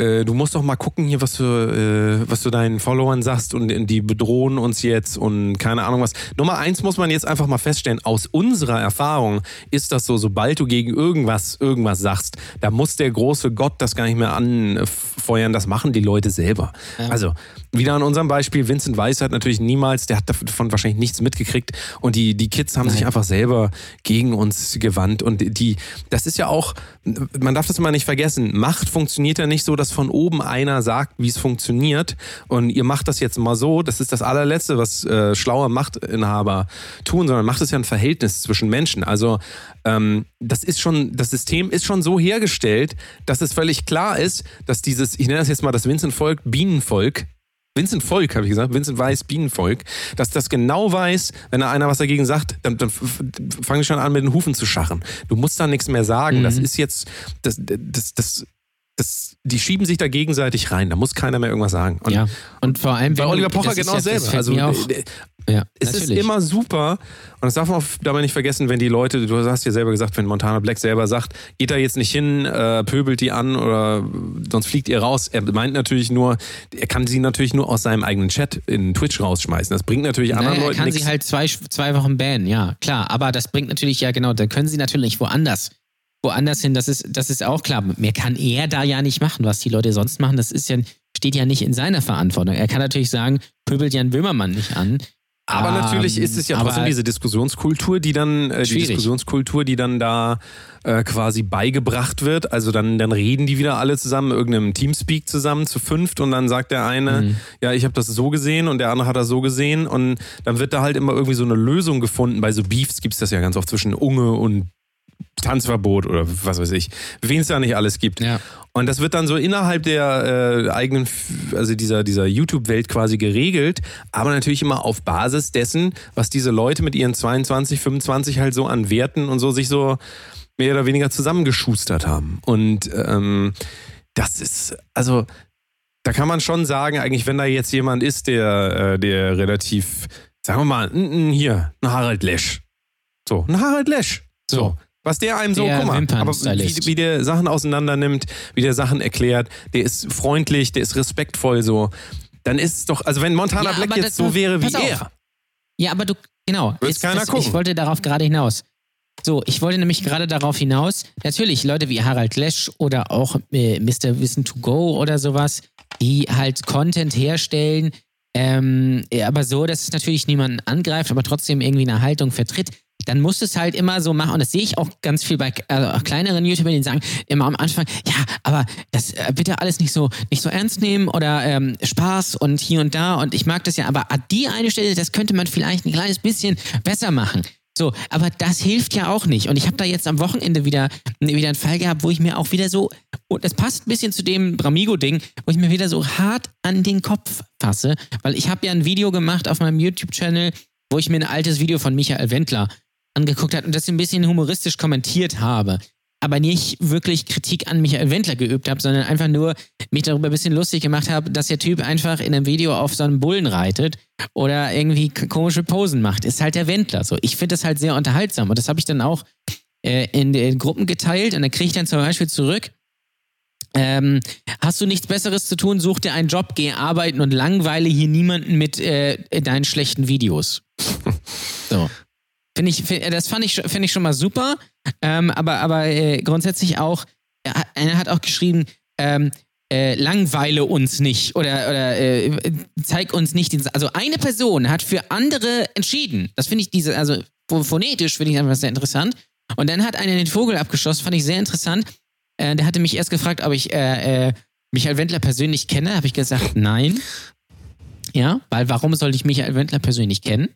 äh, du musst doch mal gucken hier, was du, äh, was du deinen Followern sagst und die bedrohen uns jetzt und keine Ahnung was. Nummer eins muss man jetzt einfach mal feststellen, aus unserer Erfahrung ist das so, sobald du gegen irgendwas, irgendwas sagst, da muss der große Gott das gar nicht mehr anfeuern, das machen die Leute selber. Also, wieder an unserem Beispiel, Vincent Weiss hat natürlich niemals, der hat davon wahrscheinlich nichts mitgekriegt. Und die, die Kids haben sich einfach selber gegen uns gewandt. Und die, das ist ja auch, man darf das immer nicht vergessen, Macht funktioniert ja nicht so, dass von oben einer sagt, wie es funktioniert. Und ihr macht das jetzt mal so, das ist das allerletzte, was äh, schlaue Machtinhaber tun, sondern macht es ja ein Verhältnis zwischen Menschen. Also ähm, das ist schon, das System ist schon so hergestellt, dass es völlig klar ist, dass dieses, ich nenne das jetzt mal das Vincent-Volk, Bienenvolk, Vincent Volk, habe ich gesagt, Vincent Weiß, Bienenvolk, dass das genau weiß, wenn da einer was dagegen sagt, dann, dann fange ich schon an, mit den Hufen zu scharren. Du musst da nichts mehr sagen. Das ist jetzt, das, das, das, das, die schieben sich da gegenseitig rein. Da muss keiner mehr irgendwas sagen. Und ja. Und vor allem bei Oliver Pocher genau ja- selber. Also auch, äh, ja, es natürlich. ist immer super, und das darf man dabei nicht vergessen, wenn die Leute, du hast ja selber gesagt, wenn Montana Black selber sagt, geht da jetzt nicht hin, äh, pöbelt die an oder sonst fliegt ihr raus. Er meint natürlich nur, er kann sie natürlich nur aus seinem eigenen Chat in Twitch rausschmeißen. Das bringt natürlich anderen Naja, er Leuten kann nichts. sie halt zwei, zwei Wochen bannen, ja, klar. Aber das bringt natürlich, ja genau, dann können sie natürlich woanders, woanders hin, das ist, das ist auch klar. Mehr kann er da ja nicht machen, was die Leute sonst machen. Das ist ja, steht ja nicht in seiner Verantwortung. Er kann natürlich sagen, pöbelt Jan Böhmermann nicht an. Aber natürlich Ähm, ist es ja trotzdem diese Diskussionskultur, die dann, äh, die. Diskussionskultur, die dann da äh, quasi beigebracht wird. Also dann, dann reden die wieder alle zusammen, in irgendeinem Teamspeak zusammen zu fünft und dann sagt der eine, Mhm. ja, ich habe das so gesehen und der andere hat das so gesehen und dann wird da halt immer irgendwie so eine Lösung gefunden. Bei so Beefs gibt es das ja ganz oft zwischen Unge und Tanzverbot oder was weiß ich, wen es da nicht alles gibt. Ja. Und das wird dann so innerhalb der äh, eigenen, also dieser, dieser YouTube-Welt quasi geregelt, aber natürlich immer auf Basis dessen, was diese Leute mit ihren 22, 25 halt so an Werten und so sich so mehr oder weniger zusammengeschustert haben. Und ähm, das ist, also da kann man schon sagen, eigentlich, wenn da jetzt jemand ist, der, äh, der relativ, sagen wir mal, n- n- hier, ein Harald Lesch. So, ein Harald Lesch. So. Was der einem so, Der guck mal, aber wie, wie der Sachen auseinander nimmt, wie der Sachen erklärt, der ist freundlich, der ist respektvoll so. Dann ist es doch, also wenn Montana Ja, Black jetzt das- so wäre wie auf. er, Ja, aber du, genau. Ist- keiner das, gucken. Ich wollte darauf gerade hinaus. So, ich wollte nämlich gerade darauf hinaus, natürlich Leute wie Harald Lesch oder auch äh, Mr. Wissen to Go oder sowas, die halt Content herstellen, ähm, aber so, dass es natürlich niemanden angreift, aber trotzdem irgendwie eine Haltung vertritt. Dann musst du es halt immer so machen. Und das sehe ich auch ganz viel bei äh, kleineren YouTubern, die sagen immer am Anfang, ja, aber das äh, bitte alles nicht so, nicht so ernst nehmen oder ähm, Spaß und hier und da. Und ich mag das ja, aber die eine Stelle, das könnte man vielleicht ein kleines bisschen besser machen. So, aber das hilft ja auch nicht. Und ich habe da jetzt am Wochenende wieder, wieder einen Fall gehabt, wo ich mir auch wieder so, und das passt ein bisschen zu dem Bramigo-Ding, wo ich mir wieder so hart an den Kopf fasse, weil ich habe ja ein Video gemacht auf meinem YouTube-Channel, wo ich mir ein altes Video von Michael Wendler angeguckt habe und das ein bisschen humoristisch kommentiert habe. Aber nicht wirklich Kritik an Michael Wendler geübt habe, sondern einfach nur mich darüber ein bisschen lustig gemacht habe, dass der Typ einfach in einem Video auf so einem Bullen reitet oder irgendwie komische Posen macht. Ist halt der Wendler so. Ich finde das halt sehr unterhaltsam und das habe ich dann auch äh, in den Gruppen geteilt und dann kriege ich dann zum Beispiel zurück, ähm, hast du nichts Besseres zu tun, such dir einen Job, geh arbeiten und langweile hier niemanden mit äh, deinen schlechten Videos. so. Finde ich, find, das fand ich, schon- find ich schon mal super, ähm, aber, aber äh, grundsätzlich auch, hat- einer hat auch geschrieben, ähm, äh, langweile uns nicht oder, oder äh, zeig uns nicht den. Also eine Person hat für andere entschieden. Das finde ich diese, also pho- phonetisch finde ich einfach sehr interessant. Und dann hat einer den Vogel abgeschossen, fand ich sehr interessant. Äh, der hatte mich erst gefragt, ob ich äh, äh, Michael Wendler persönlich kenne. Habe ich gesagt, nein. Ja, weil warum sollte ich Michael Wendler persönlich kennen?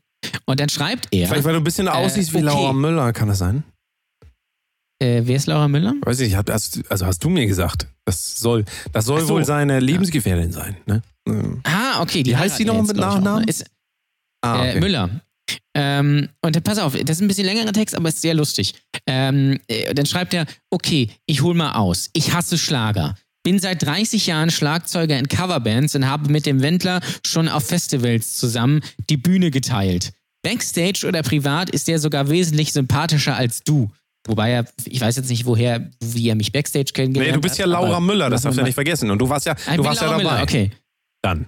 Und dann schreibt er. vielleicht weil du ein bisschen aussiehst wie okay. Laura Müller, kann das sein? Äh, wer ist Laura Müller? Weiß ich, hab- hast, also hast du mir gesagt, das soll, das soll so. wohl seine Lebensgefährtin sein, ne? Ah, okay. Wie heißt die noch mit Nachnamen? Ist, Ah, äh, okay. Müller. Ähm, und dann, pass auf, das ist ein bisschen längerer Text, aber ist sehr lustig. Ähm, äh, dann schreibt er, okay, ich hol mal aus. Ich hasse Schlager. Bin seit 30 Jahren Schlagzeuger in Coverbands und habe mit dem Wendler schon auf Festivals zusammen die Bühne geteilt. Backstage oder privat ist er sogar wesentlich sympathischer als du. Wobei er, ich weiß jetzt nicht, woher, wie er mich Backstage kennengelernt Nee, hat. du bist ja Laura Müller, das darfst du ja nicht vergessen. Und du warst ja, du warst ja Laura dabei. Müller, okay Dann.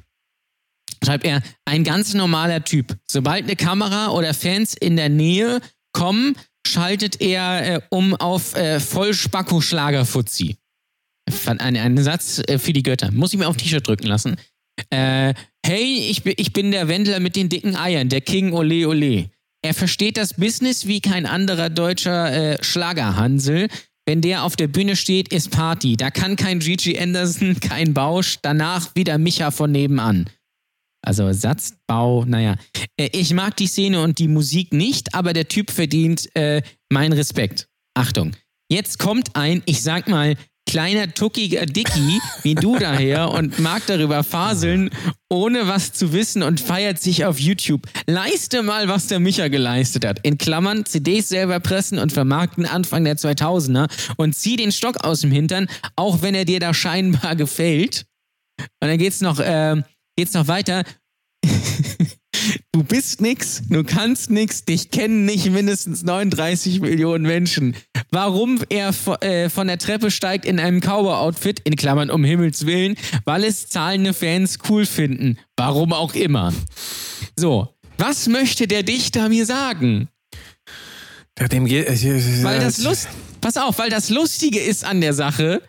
schreibt er, ein ganz normaler Typ. Sobald eine Kamera oder Fans in der Nähe kommen, schaltet er äh, um auf äh, Vollspacko-Schlager-Fuzzi. Ein, ein Satz äh, für die Götter. Muss ich mir auf ein T-Shirt drücken lassen. Äh, hey, ich, bin- ich bin der Wendler mit den dicken Eiern, der King Ole Ole. Er versteht das Business wie kein anderer deutscher äh, Schlagerhansel. Wenn der auf der Bühne steht, ist Party. Da kann kein Gigi Anderson, kein Bausch. Danach wieder Micha von nebenan. Also Satzbau, naja. Äh, Ich mag die Szene und die Musik nicht, aber der Typ verdient äh, meinen Respekt. Achtung. Jetzt kommt ein, ich sag mal, kleiner, tuckiger Dicky wie du daher und mag darüber faseln, ohne was zu wissen und feiert sich auf YouTube. Leiste mal, was der Micha geleistet hat. In Klammern, CDs selber pressen und vermarkten Anfang der 2000er und zieh den Stock aus dem Hintern, auch wenn er dir da scheinbar gefällt. Und dann geht's noch, äh, geht's noch weiter. Du bist nix, du kannst nix, dich kennen nicht mindestens 39 Millionen Menschen. Warum er äh, von der Treppe steigt in einem Cowboy-Outfit, in Klammern um Himmels Willen, weil es zahlende Fans cool finden. Warum auch immer. So, was möchte der Dichter mir sagen? Ja, dem geht, äh, Weil das Lust, pass auf, weil das Lustige ist an der Sache,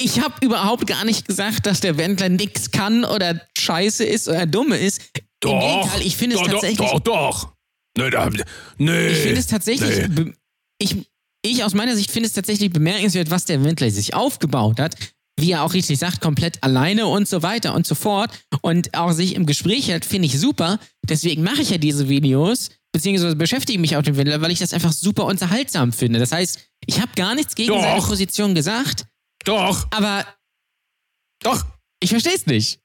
ich habe überhaupt gar nicht gesagt, dass der Wendler nix kann oder scheiße ist oder dumme ist. Im Gegenteil, ich finde es doch, tatsächlich, Doch, doch, doch. Nee, da, nee. ich finde es tatsächlich, Nee. ich, ich aus meiner Sicht finde es tatsächlich bemerkenswert, was der Wendler sich aufgebaut hat. Wie er auch richtig sagt, komplett alleine und so weiter und so fort. Und auch sich im Gespräch hat, finde ich super. Deswegen mache ich ja diese Videos, beziehungsweise beschäftige mich auch mit dem Wendler, weil ich das einfach super unterhaltsam finde. Das heißt, ich habe gar nichts gegen Doch. seine Position gesagt, Doch, aber doch, ich verstehe es nicht.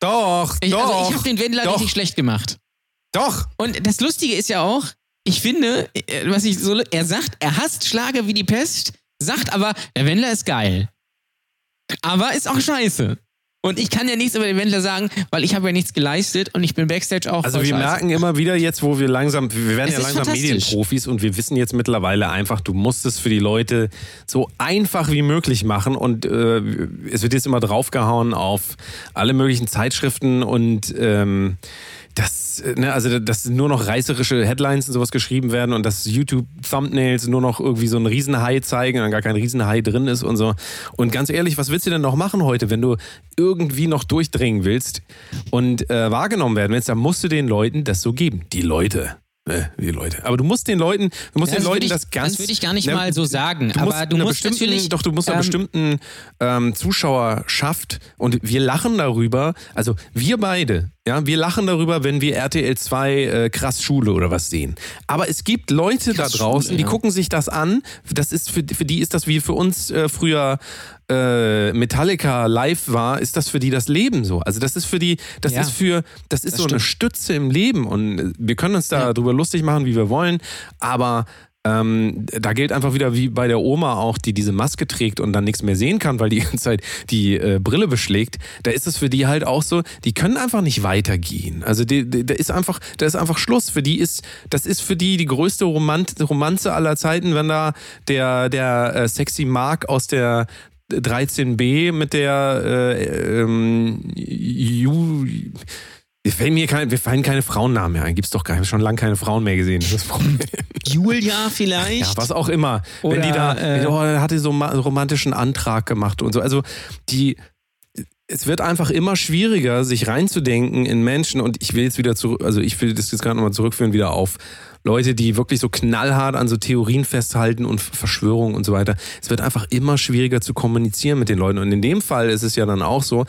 Doch, Ich, doch. also ich habe den Wendler doch, richtig schlecht gemacht. Doch. Und das Lustige ist ja auch, ich finde, äh, was ich so, er sagt, er hasst Schlager wie die Pest, sagt aber, der Wendler ist geil. Aber ist auch scheiße. Und ich kann ja nichts über den Wendler sagen, weil ich habe ja nichts geleistet und ich bin Backstage auch Also wir scheiße. merken immer wieder jetzt, wo wir langsam, wir werden Es ja langsam. Medienprofis und wir wissen jetzt mittlerweile einfach, du musst es für die Leute so einfach wie möglich machen und äh, es wird jetzt immer draufgehauen auf alle möglichen Zeitschriften und ähm, das, äh, ne, also dass nur noch reißerische Headlines und sowas geschrieben werden und dass YouTube-Thumbnails nur noch irgendwie so einen Riesenhai zeigen und dann gar kein Riesenhai drin ist und so. Und ganz ehrlich, was willst du denn noch machen heute, wenn du irgendwie noch durchdringen willst und äh, wahrgenommen werden willst, dann musst du den Leuten das so geben. Die Leute. Äh, die Leute. Aber du musst den Leuten, du musst den das würd Leuten ich- das ganz. das würd ich gar nicht Ne, mal so sagen, Du aber du einer musst natürlich, Doch, du musst einer ähm, bestimmten ähm, Zuschauerschaft und wir lachen darüber, also wir beide, ja, wir lachen darüber, wenn wir RTL 2 äh, krass Schule oder was sehen. Aber es gibt Leute Krass da draußen, Schule, die ja. gucken sich das an. Das ist für, für die ist das wie für uns äh, früher äh, Metallica live war, ist das für die das Leben so. Also das ist für die, das Ja. ist für, das ist Das so eine stimmt. Stütze im Leben und äh, wir können uns da Ja. lustig machen, wie wir wollen, aber ähm, da gilt einfach wieder wie bei der Oma auch, die diese Maske trägt und dann nichts mehr sehen kann, weil die ganze Zeit die äh, Brille beschlägt. Da ist es für die halt auch so, die können einfach nicht weitergehen. Also die, die, da ist einfach, da ist einfach Schluss. Für die ist, das ist für die die größte Romant Romanze aller Zeiten, wenn da der, der äh, sexy Mark aus der 13b mit der äh, ähm, Ju, wir fallen mir kein, wir fallen keine Frauennamen mehr ein. Gibt's doch gar nicht. Schon lange keine Frauen mehr gesehen. Das ist das Problem. Julia vielleicht? Ja, was auch immer. Wenn Oder, die da, äh, oh, er hatte so einen romantischen Antrag gemacht und so. Also die, es wird einfach immer schwieriger, sich reinzudenken in Menschen und ich will jetzt wieder zurück, also ich will das jetzt gerade nochmal zurückführen wieder auf Leute, die wirklich so knallhart an so Theorien festhalten und Verschwörungen und so weiter. Es wird einfach immer schwieriger zu kommunizieren mit den Leuten und in dem Fall ist es ja dann auch so,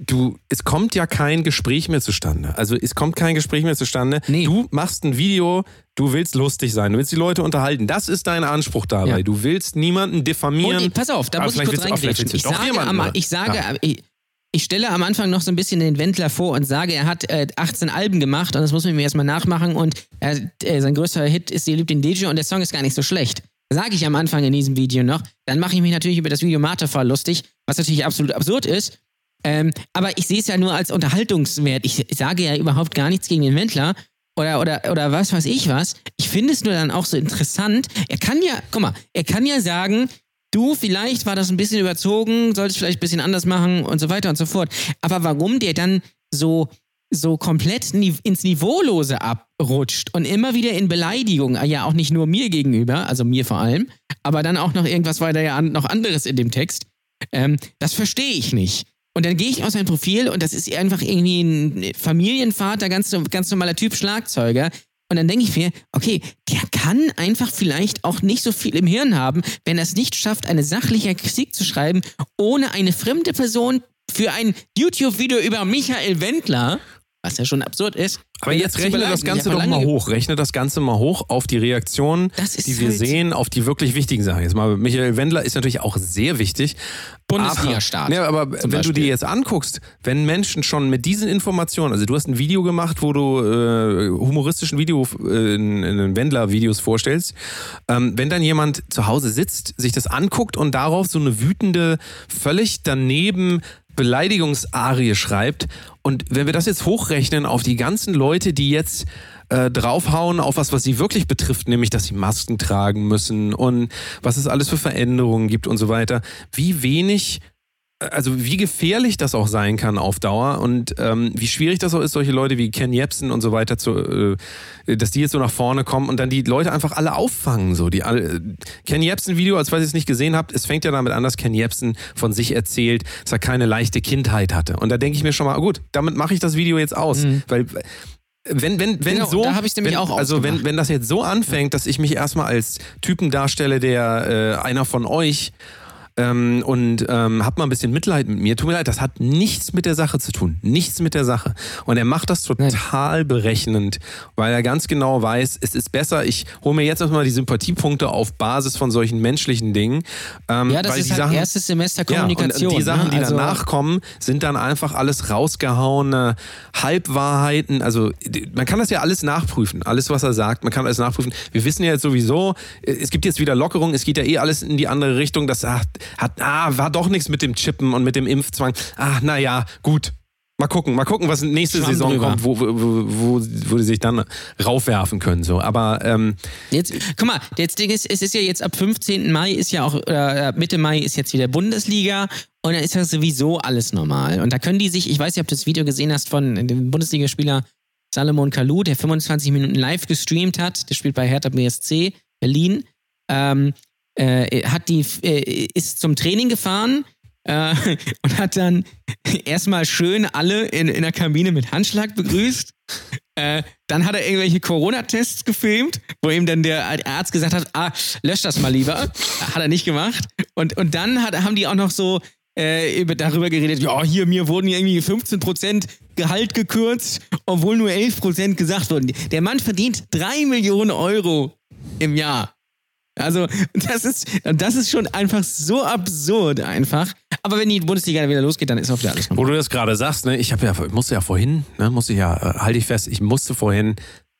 du, es kommt ja kein Gespräch mehr zustande. Also es kommt kein Gespräch mehr zustande. Nee. Du machst ein Video, du willst lustig sein, du willst die Leute unterhalten. Das ist dein Anspruch dabei. Ja. Du willst niemanden diffamieren. Und, pass auf, da muss ich kurz reingrätschen. Ich sage, am, ich, sage Ja. ich, ich stelle am Anfang noch so ein bisschen den Wendler vor und sage, er hat äh, 18 Alben gemacht und das muss man mir erstmal nachmachen und er, äh, sein größter Hit ist Sie liebt den DJ und der Song ist gar nicht so schlecht. Sage ich am Anfang in diesem Video noch. Dann mache ich mich natürlich über das Video Marterfall lustig, was natürlich absolut absurd ist. Ähm, aber ich sehe es ja nur als Unterhaltungswert. Ich sage ja überhaupt gar nichts gegen den Wendler oder, oder, oder was weiß ich was. Ich finde es nur dann auch so interessant. Er kann ja, guck mal, er kann ja sagen, du, vielleicht war das ein bisschen überzogen, solltest vielleicht ein bisschen anders machen und so weiter und so fort. Aber warum der dann so, so komplett ins Niveaulose abrutscht und immer wieder in Beleidigung, ja auch nicht nur mir gegenüber, also mir vor allem, aber dann auch noch irgendwas weiter ja noch anderes in dem Text, ähm, das verstehe ich nicht. Und dann gehe ich auf sein Profil und das ist einfach irgendwie ein Familienvater, ganz, ganz normaler Typ Schlagzeuger. Und dann denke ich mir, okay, der kann einfach vielleicht auch nicht so viel im Hirn haben, wenn er es nicht schafft, eine sachliche Kritik zu schreiben, ohne eine fremde Person für ein YouTube-Video über Michael Wendler was ja schon absurd ist. Aber jetzt rechne das Ganze doch mal hoch. Rechne das Ganze mal hoch auf die Reaktionen, die wir halt sehen, auf die wirklich wichtigen Sachen. Jetzt mal, Michael Wendler ist natürlich auch sehr wichtig. Bundesliga-Start. Ja, aber wenn Beispiel. du dir jetzt anguckst, wenn Menschen schon mit diesen Informationen, also du hast ein Video gemacht, wo du äh, humoristischen Video äh, in, in Wendler-Videos vorstellst, ähm, wenn dann jemand zu Hause sitzt, sich das anguckt und darauf so eine wütende, völlig daneben Beleidigungsarie schreibt. Und wenn wir das jetzt hochrechnen auf die ganzen Leute, die jetzt äh, draufhauen auf was, was sie wirklich betrifft, nämlich, dass sie Masken tragen müssen und was es alles für Veränderungen gibt und so weiter, wie wenig also wie gefährlich das auch sein kann auf Dauer und ähm, wie schwierig das auch ist, solche Leute wie Ken Jebsen und so weiter zu, äh, dass die jetzt so nach vorne kommen und dann die Leute einfach alle auffangen. So die alle, Ken Jebsen Video, als falls ihr es nicht gesehen habt, es fängt ja damit an, dass Ken Jebsen von sich erzählt, dass er keine leichte Kindheit hatte. Und da denke ich mir schon mal, gut, damit mache ich das Video jetzt aus, Mhm. weil wenn, wenn, wenn Genau, so, da hab ich's nämlich wenn, auch also wenn, wenn das jetzt so anfängt, dass ich mich erstmal als Typen darstelle, der äh, einer von euch ähm, und ähm, habt mal ein bisschen Mitleid mit mir. Tut mir leid, das hat nichts mit der Sache zu tun. Nichts mit der Sache. Und er macht das total berechnend, weil er ganz genau weiß, es ist besser, ich hole mir jetzt erstmal die Sympathiepunkte auf Basis von solchen menschlichen Dingen. Ähm, Ja, das ist die halt Sachen, erstes Semester ja, Kommunikation. und die Sachen, ne? die also, danach kommen, sind dann einfach alles rausgehauene Halbwahrheiten. Also man kann das ja alles nachprüfen. Alles, was er sagt, man kann alles nachprüfen. Wir wissen ja jetzt sowieso, es gibt jetzt wieder Lockerung, es geht ja eh alles in die andere Richtung. Das hat, hat ah, war doch nichts mit dem Chippen und mit dem Impfzwang. Ah, naja, gut. Mal gucken, mal gucken, was nächste Schwamm Saison drüber. kommt, wo, wo, wo, wo, die sich dann raufwerfen können. So. Aber ähm, Jetzt, guck mal, das Ding ist, es ist ja jetzt ab 15. Mai ist ja auch, äh, Mitte Mai ist jetzt wieder Bundesliga und dann ist ja sowieso alles normal. Und da können die sich, ich weiß nicht, ob du das Video gesehen hast von dem Bundesligaspieler Salomon Kalou, der 25 Minuten live gestreamt hat, der spielt bei Hertha BSC Berlin, ähm, äh, hat die, äh, ist zum Training gefahren äh, und hat dann erstmal schön alle in, in der Kabine mit Handschlag begrüßt. Äh, dann hat er irgendwelche Corona-Tests gefilmt, wo ihm dann der Arzt gesagt hat, ah, lösch das mal lieber. Hat er nicht gemacht. Und, und dann hat, haben die auch noch so äh, über, darüber geredet, ja, hier, mir wurden irgendwie 15% Gehalt gekürzt, obwohl nur 11% gesagt wurden. Der Mann verdient 3 Millionen Euro im Jahr. Also, das ist, das ist schon einfach so absurd einfach. Aber wenn die Bundesliga wieder losgeht, dann ist auch wieder alles Wo normal. du das gerade sagst, ne, ich habe ja, ich musste ja vorhin, ne, musste ich ja, äh, halte ich fest, ich musste vorhin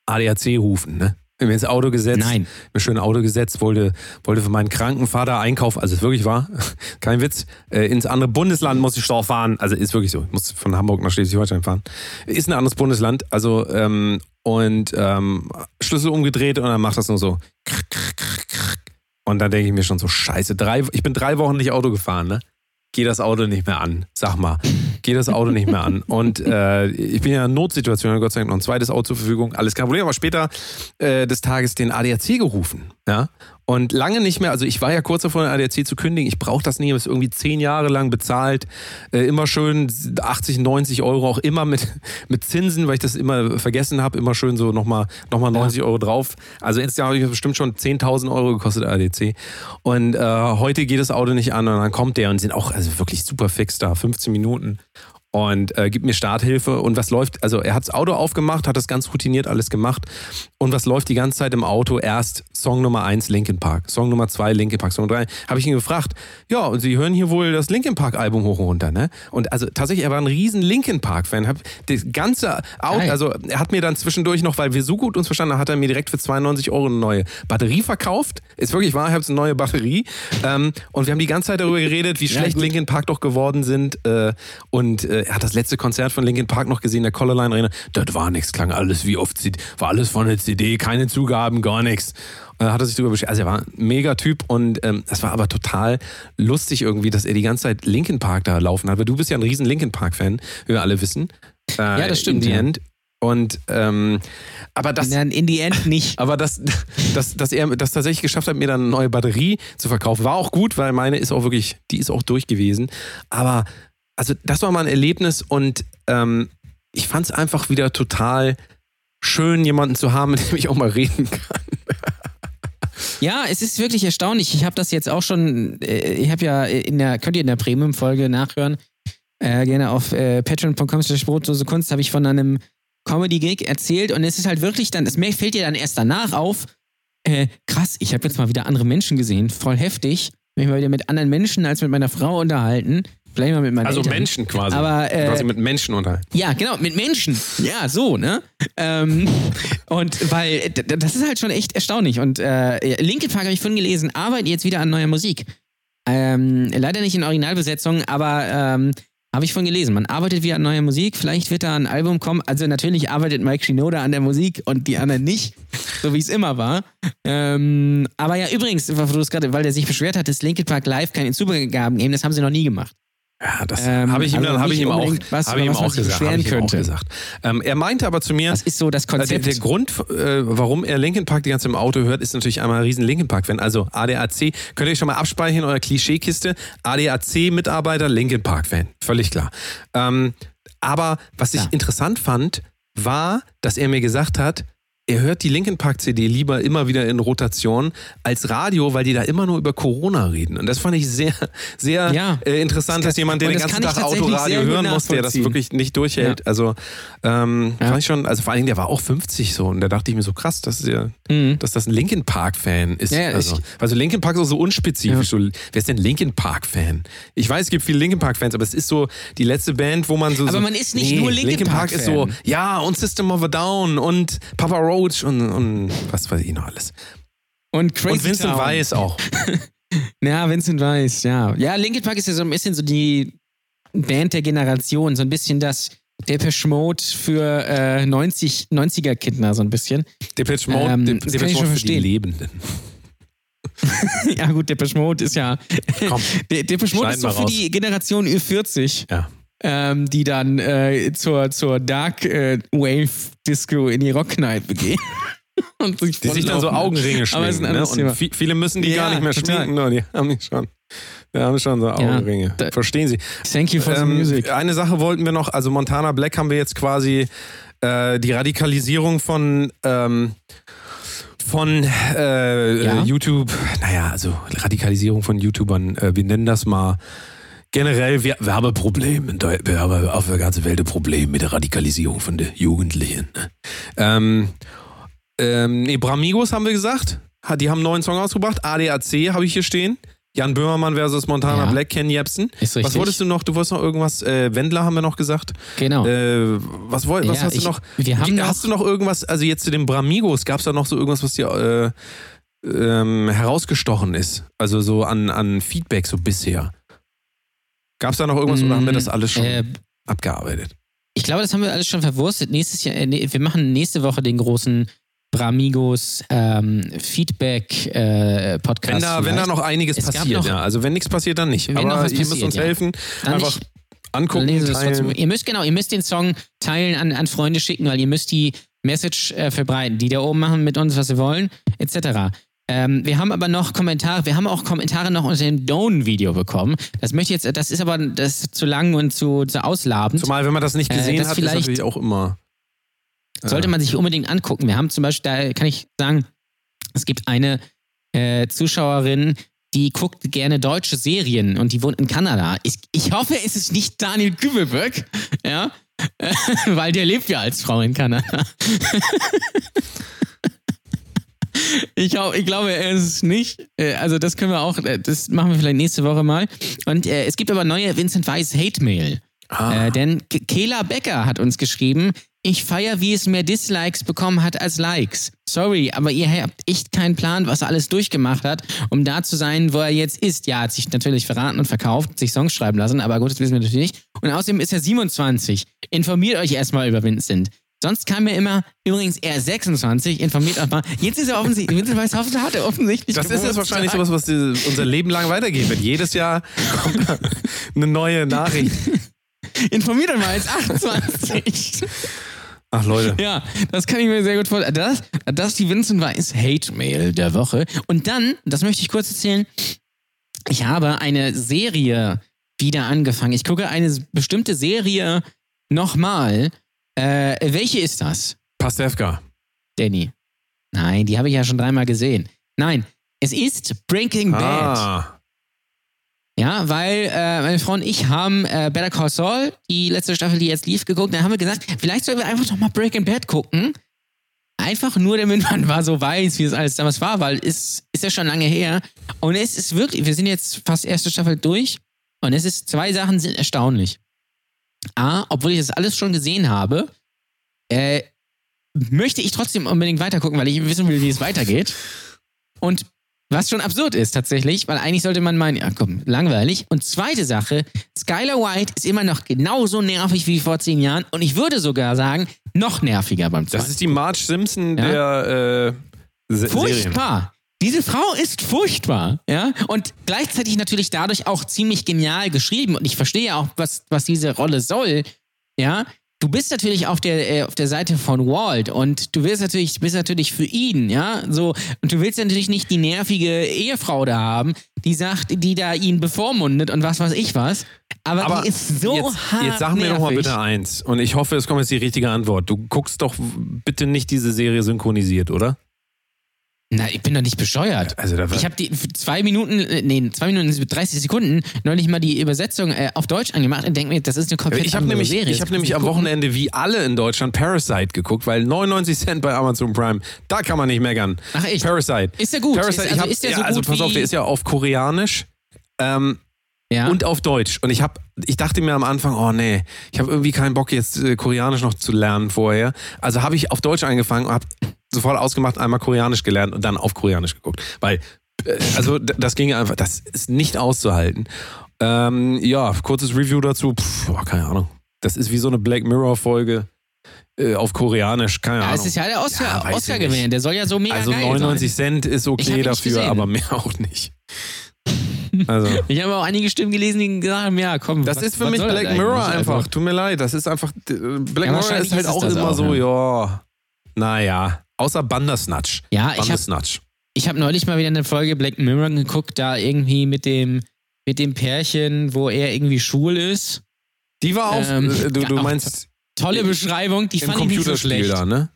ADAC rufen, ne? Mir ins Auto gesetzt, Nein. mir schön Auto gesetzt, wollte, wollte für meinen kranken Vater einkaufen, also ist wirklich wahr, kein Witz, äh, ins andere Bundesland muss ich doch fahren, also ist wirklich so, ich muss von Hamburg nach Schleswig-Holstein fahren. Ist ein anderes Bundesland, also ähm, und ähm, Schlüssel umgedreht und dann macht das nur so. Und dann denke ich mir schon so, scheiße, drei, ich bin drei Wochen nicht Auto gefahren, ne? Geh das Auto nicht mehr an, sag mal. Geh das Auto nicht mehr an. Und äh, ich bin ja in einer Notsituation, Gott sei Dank noch ein zweites Auto zur Verfügung, alles kein Problem. Aber später äh, des Tages den ADAC gerufen, ja. Und lange nicht mehr, also ich war ja kurz davor, den ADAC zu kündigen. Ich brauche das nie, ich habe es irgendwie zehn Jahre lang bezahlt. Äh, immer schön 80, 90 Euro, auch immer mit, mit Zinsen, weil ich das immer vergessen habe. Immer schön so nochmal noch mal 90 Euro drauf. Also insgesamt habe ich bestimmt schon 10.000 Euro gekostet, ADAC. Und äh, heute geht das Auto nicht an und dann kommt der und sind auch also wirklich super fix da, 15 Minuten und äh, gibt mir Starthilfe und was läuft, also er hat das Auto aufgemacht, hat das ganz routiniert alles gemacht und was läuft die ganze Zeit im Auto? Erst Song Nummer 1 Linkin Park, Song Nummer 2 Linkin Park, Song 3. Habe ich ihn gefragt, ja, und Sie hören hier wohl das Linkin Park Album hoch und runter, ne? Und also tatsächlich, er war ein riesen Linkin Park Fan, hab das ganze Auto, also er hat mir dann zwischendurch noch, weil wir so gut uns verstanden haben, hat er mir direkt für 92 Euro eine neue Batterie verkauft. Ist wirklich wahr, ich habe eine neue Batterie ähm, und wir haben die ganze Zeit darüber geredet, wie Ja, schlecht gut. Linkin Park doch geworden sind äh, und äh, er hat das letzte Konzert von Linkin Park noch gesehen, der Colorline Arena. Das war nichts, klang alles wie auf CD, war alles von der CD, keine Zugaben, gar nichts. Und da hat er sich drüber beschwert. Also er war ein mega Typ und ähm, das war aber total lustig irgendwie, dass er die ganze Zeit Linkin Park da laufen hat. Weil du bist ja ein riesen Linkin Park Fan, wie wir alle wissen. Äh, Ja, das stimmt, In the ja. end. Und ähm, aber das, Dann in die End nicht. aber dass, dass, dass er das tatsächlich geschafft hat, mir dann eine neue Batterie zu verkaufen, war auch gut, weil meine ist auch wirklich, die ist auch durch gewesen. Aber also das war mal ein Erlebnis und ähm, ich fand es einfach wieder total schön, jemanden zu haben, mit dem ich auch mal reden kann. Ja, es ist wirklich erstaunlich. Ich habe das jetzt auch schon, äh, ich habe ja in der, könnt ihr in der Premium-Folge nachhören, äh, gerne auf äh, patreon.com slash brotlose Kunst habe ich von einem Comedy-Gig erzählt und es ist halt wirklich dann, es fällt dir dann erst danach auf, äh, krass, ich habe jetzt mal wieder andere Menschen gesehen, voll heftig. Mich mal wieder mit anderen Menschen als mit meiner Frau unterhalten. Vielleicht mal mit meinen Also Eltern. Menschen quasi. Aber, äh, quasi mit Menschen unterhalten. Ja, genau, mit Menschen. Ja, so, ne? Ähm, und weil, das ist halt schon echt erstaunlich. Und äh, Linkin Park habe ich vorhin gelesen, arbeitet jetzt wieder an neuer Musik. Ähm, leider nicht in Originalbesetzung, aber ähm, habe ich von gelesen. Man arbeitet wieder an neuer Musik. Vielleicht wird da ein Album kommen. Also natürlich arbeitet Mike Shinoda an der Musik und die anderen nicht, so wie es immer war. Ähm, aber ja, übrigens, weil der sich beschwert hat, dass Linkin Park live keine Zugaben geben, das haben sie noch nie gemacht. Ja, das Ähm, habe ich ihm, also dann- hab ich ihm auch, was, hab ihm was auch gesagt. hab ich ihm auch gesagt. Ähm, er meinte aber zu mir, Das ist so das äh, der, Konzept. der Grund, äh, warum er Linkin Park die ganze Zeit im Auto hört, ist natürlich einmal ein riesen Linkin Park-Fan. Also ADAC, könnt ihr euch schon mal abspeichern in eurer Klischeekiste. ADAC-Mitarbeiter, Linkin Park-Fan. Völlig klar. Ähm, aber was ich Ja. interessant fand, war, dass er mir gesagt hat, er hört die Linkin Park CD lieber immer wieder in Rotation als Radio, weil die da immer nur über Corona reden. Und das fand ich sehr, sehr Ja. äh, interessant, dass jemand, der den das ganzen Tag Autoradio hören muss, der das wirklich nicht durchhält. Also ähm, Ja. fand ich schon, also vor allen Dingen, der war auch 50 so und da dachte ich mir so krass, dass, der, Mhm. dass das ein Linkin Park-Fan ist. Ja, ja, also, ich- also Linkin Park ist auch so unspezifisch. So, wer ist denn Linkin Park-Fan? Ich weiß, es gibt viele Linkin Park-Fans, aber es ist so die letzte Band, wo man so. Aber so, man ist nicht nur Linkin Park ist so, ja, und System of a Down und Papa Roach und, und was weiß ich noch alles. Und Crazy und Vincent Town. Weiss auch. Ja, Vincent Weiss, ja. Ja, Linkin Park ist ja so ein bisschen so die Band der Generation, so ein bisschen das Depeche Mode für äh, 90, 90er Kinder, so ein bisschen. Depeche Mode, Ähm, Depeche Mode für die verstehen. Lebenden. ja, gut, Depeche Mode ist ja. Komm, De Depeche Mode ist so für raus. die Generation Ü40, ja. Ähm, die dann äh, zur, zur Dark äh, Wave Disco in die Rockkneipe gehen. Und sich Die sich dann so. Augenringe Aber ist ein schminken. Ne? Und vi- viele müssen die Ja, gar nicht mehr total. schminken, nur die haben die schon. Die haben schon so Augenringe. da- Verstehen Sie? Thank you for the Ähm, music. eine Sache wollten wir noch, also Montana Black haben wir jetzt quasi äh, die Radikalisierung von ähm, von äh, Ja. YouTube, naja, also Radikalisierung von YouTubern, äh, wir nennen das mal generell, wir, wir haben ein Problem, wir haben auf der ganzen Welt ein Problem mit der Radikalisierung von den Jugendlichen. ne? Ähm, ähm, nee, Bramigos haben wir gesagt, die haben einen neuen Song ausgebracht, ADAC habe ich hier stehen. Jan Böhmermann versus Montana Ja. Black, Ken Jebsen. Ist Was richtig. wolltest du noch? Du wolltest noch irgendwas, äh, Wendler haben wir noch gesagt. Genau. Äh, was woll, was Ja, hast ich- du noch? wir haben Wie- hast du noch irgendwas, also jetzt zu den Bramigos, gab es da noch so irgendwas, was dir äh, ähm, herausgestochen ist? Also so an, an Feedback so bisher. Gab es da noch irgendwas oder haben wir das alles schon Äh, abgearbeitet? Ich glaube, das haben wir alles schon verwurstet. Nächstes Jahr, äh, wir machen nächste Woche den großen Bramigos ähm, Feedback äh, Podcast. Wenn da, wenn da noch einiges Es passiert, noch- ja. Also wenn nichts passiert, dann nicht. Aber ihr müsst uns ja. helfen. Dann Einfach nicht- angucken, teilen. Ihr müsst genau, ihr müsst den Song teilen, an, an Freunde schicken, weil ihr müsst die Message äh, verbreiten, die da oben machen mit uns, was sie wollen, etc. Ähm, wir haben aber noch Kommentare, wir haben auch Kommentare noch unter dem Done-Video bekommen. Das möchte jetzt, das ist aber das ist zu lang und zu, zu ausladend. Zumal, wenn man das nicht Äh, gesehen das hat, ist vielleicht- natürlich auch immer. Sollte man sich unbedingt angucken. Wir haben zum Beispiel, da kann ich sagen, es gibt eine äh, Zuschauerin, die guckt gerne deutsche Serien und die wohnt in Kanada. Ich, ich hoffe, es ist nicht Daniel Kübelböck, ja, weil der lebt ja als Frau in Kanada. Ich, ich glaube, er ist es nicht. Äh, Also, das können wir auch, äh, das machen wir vielleicht nächste Woche mal. Und äh, es gibt aber neue Vincent Weiss Hate-Mail. Ah. Äh, denn K- Kayla Becker hat uns geschrieben, ich feier, wie es mehr Dislikes bekommen hat als Likes. Sorry, aber ihr habt echt keinen Plan, was er alles durchgemacht hat, um da zu sein, wo er jetzt ist. Ja, hat sich natürlich verraten und verkauft, sich Songs schreiben lassen, aber gut, das wissen wir natürlich nicht. Und außerdem ist er 27. Informiert euch erstmal über Vincent. Sonst kam er immer, übrigens er ist 26, informiert euch mal. Jetzt ist er offensichtlich, Hoffmann hat er offensichtlich Das ist jetzt wahrscheinlich sowas, was die- unser Leben lang weitergehen wird. Jedes Jahr kommt eine neue Nachricht. Informiert mal als 28. Ach Leute. Ja, das kann ich mir sehr gut vorstellen. Das, das ist die Vincent Weiss Hate-Mail der Woche. Und dann, das möchte ich kurz erzählen, ich habe eine Serie wieder angefangen. Ich gucke eine bestimmte Serie nochmal. Äh, welche ist das, Pastewka. Danny? Nein, die habe ich ja schon dreimal gesehen. Nein, es ist Breaking Bad. Ah. Ja, weil äh, meine Frau und ich haben äh, Better Call Saul, die letzte Staffel, die jetzt lief, geguckt. Da haben wir gesagt, vielleicht sollen wir einfach noch mal Breaking Bad gucken. Einfach nur, damit man mal so weiß, wie es alles damals war, weil es ist ja schon lange her. Und es ist wirklich, wir sind jetzt fast erste Staffel durch. Und es ist, zwei Sachen sind erstaunlich. A, obwohl ich das alles schon gesehen habe, äh, möchte ich trotzdem unbedingt weitergucken, weil ich wissen will, wie es weitergeht. Und was schon absurd ist tatsächlich, weil eigentlich sollte man meinen, ja komm, langweilig. Und zweite Sache, Skylar White ist immer noch genauso nervig wie vor zehn Jahren und ich würde sogar sagen, noch nerviger beim zweiten. Das ist die Marge Simpson Ja. der äh, Se Serien. Diese Frau ist furchtbar, ja, und gleichzeitig natürlich dadurch auch ziemlich genial geschrieben. Und ich verstehe auch, was, was diese Rolle soll, ja. Du bist natürlich auf der, äh, auf der Seite von Walt und du willst natürlich, bist natürlich für ihn, ja, so. Und du willst natürlich nicht die nervige Ehefrau da haben, die sagt, die da ihn bevormundet und was weiß ich was. Aber, Aber die ist so jetzt, hart jetzt sag mir doch mal nervig. bitte eins. Und ich hoffe, es kommt jetzt die richtige Antwort. Du guckst doch bitte nicht diese Serie synchronisiert, oder? Na, ich bin doch nicht bescheuert. Also da war- ich habe die zwei Minuten, äh, nee, zwei Minuten, 30 Sekunden neulich mal die Übersetzung äh, auf Deutsch angemacht und denke mir, das ist eine komplett Ich habe andere nämlich, Serie. ich Das hab nämlich am gucken. Wochenende wie alle in Deutschland Parasite geguckt, weil 99 Cent bei Amazon Prime, da kann man nicht meckern. Ach, echt? Parasite. Ist der gut? Parasite, Ist- ich also hab, ist der ja, so also gut pass auf, der ist ja auf Koreanisch. Ähm, Ja. und auf Deutsch. Und ich habe, ich dachte mir am Anfang, oh nee, ich habe irgendwie keinen Bock jetzt äh, Koreanisch noch zu lernen vorher. Also habe ich auf Deutsch angefangen und habe sofort ausgemacht, einmal Koreanisch gelernt und dann auf Koreanisch geguckt, weil äh, also das ging einfach, das ist nicht auszuhalten. Ähm, ja, kurzes Review dazu. Pff, boah, keine Ahnung. Das ist wie so eine Black Mirror Folge äh, auf Koreanisch. Keine ja, Ahnung. es ist ja der Oscar, Ja, Oscar gewinnt. Der soll ja so mega also geil 99 sein. Cent ist okay dafür, aber mehr auch nicht. Also. Ich habe auch einige Stimmen gelesen, die gesagt haben, ja, komm. Das was- ist für mich Black Mirror einfach. Also, Tut mir leid, das ist einfach. Black Ja, Mirror ist halt ist auch immer auch, so, ja. ja. Naja. Außer Bandersnatch. ja, ich habe Bandersnatch. ich hab neulich mal wieder eine Folge Black Mirror geguckt, da irgendwie mit dem, mit dem Pärchen, wo er irgendwie schwul ist. Die war auch. Ähm, äh, du, du auch meinst Tolle Beschreibung, die fand ich nicht so schlecht. da, ne?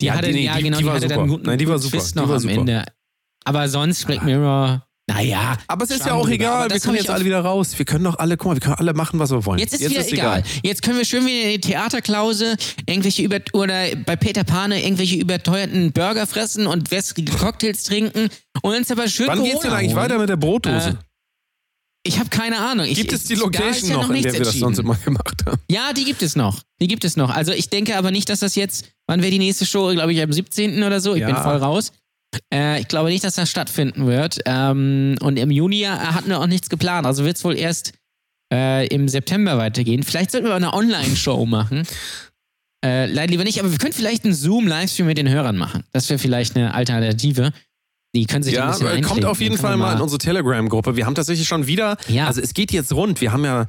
Die Ja, hatte, die- ja, die- genau, die die, war hatte super. dann einen guten, Nein, die war super. Twist Die noch war am super. Ende. Aber sonst Black Mirror, naja. Aber es ist ja auch drüber. egal. Wir können jetzt alle wieder raus. Wir können doch alle, guck mal, wir können alle machen, was wir wollen. Jetzt ist wieder egal. Jetzt können wir schön wieder in die Theaterklause irgendwelche über oder bei Peter Pane irgendwelche überteuerten Burger fressen und wässrige Cocktails trinken und uns aber schön Wann Corona geht's denn eigentlich holen. weiter mit der Brotdose? Äh, Ich habe keine Ahnung. Ich, Gibt es die ist Location ja noch, in nichts der wir das sonst immer gemacht haben? Ja, die gibt es noch. Die gibt es noch. Also ich denke aber nicht, dass das jetzt, wann wäre die nächste Show? Glaube ich am 17. oder so. Ich Ja. bin voll raus. Äh, ich glaube nicht, dass das stattfinden wird. Ähm, und im Juni äh, hatten wir auch nichts geplant. Also wird es wohl erst äh, im September weitergehen. Vielleicht sollten wir auch eine Online-Show machen. Äh, leider lieber nicht, aber wir können vielleicht einen Zoom-Livestream mit den Hörern machen. Das wäre vielleicht eine Alternative. Die können sich da ein Ja, bisschen kommt auf jeden Fall mal in unsere Telegram-Gruppe. Wir haben tatsächlich schon wieder, Ja. also es geht jetzt rund. Wir haben ja,